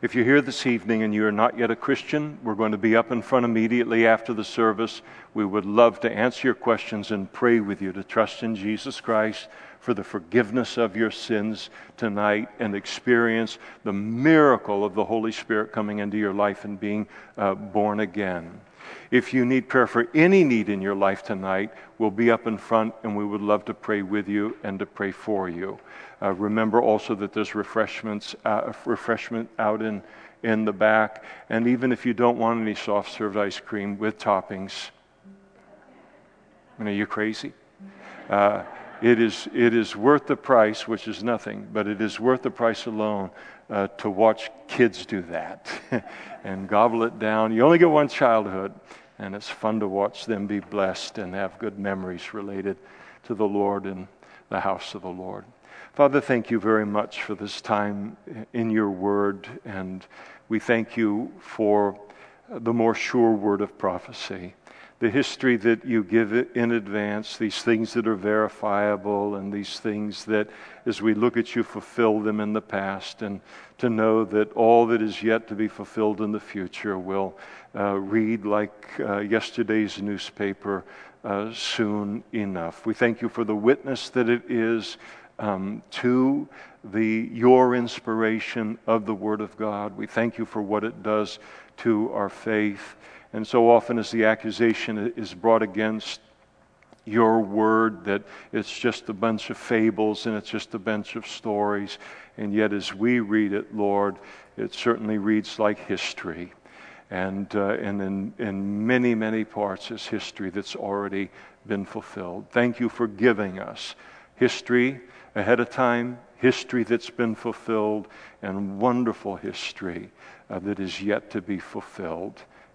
If you're here this evening and you're not yet a Christian, we're going to be up in front immediately after the service. We would love to answer your questions and pray with you to trust in Jesus Christ for the forgiveness of your sins tonight and experience the miracle of the Holy Spirit coming into your life and being uh, born again. If you need prayer for any need in your life tonight, we'll be up in front and we would love to pray with you and to pray for you. Uh, remember also that there's refreshments, uh, refreshment out in, in the back. And even if you don't want any soft served ice cream with toppings, I mean, are you crazy? Uh, it, is, it is worth the price, which is nothing, but it is worth the price alone uh, to watch kids do that and gobble it down. You only get one childhood, and it's fun to watch them be blessed and have good memories related to the Lord and the house of the Lord. Father, thank you very much for this time in your word, and we thank you for the more sure word of prophecy. The history that you give in advance, these things that are verifiable, and these things that, as we look at you, fulfill them in the past, and to know that all that is yet to be fulfilled in the future will uh, read like uh, yesterday's newspaper uh, soon enough. We thank you for the witness that it is um, to the, your inspiration of the Word of God. We thank you for what it does to our faith. And so often, as the accusation is brought against your word, that it's just a bunch of fables and it's just a bunch of stories. And yet, as we read it, Lord, it certainly reads like history. And, uh, and in, in many, many parts, is history that's already been fulfilled. Thank you for giving us history ahead of time, history that's been fulfilled, and wonderful history uh, that is yet to be fulfilled.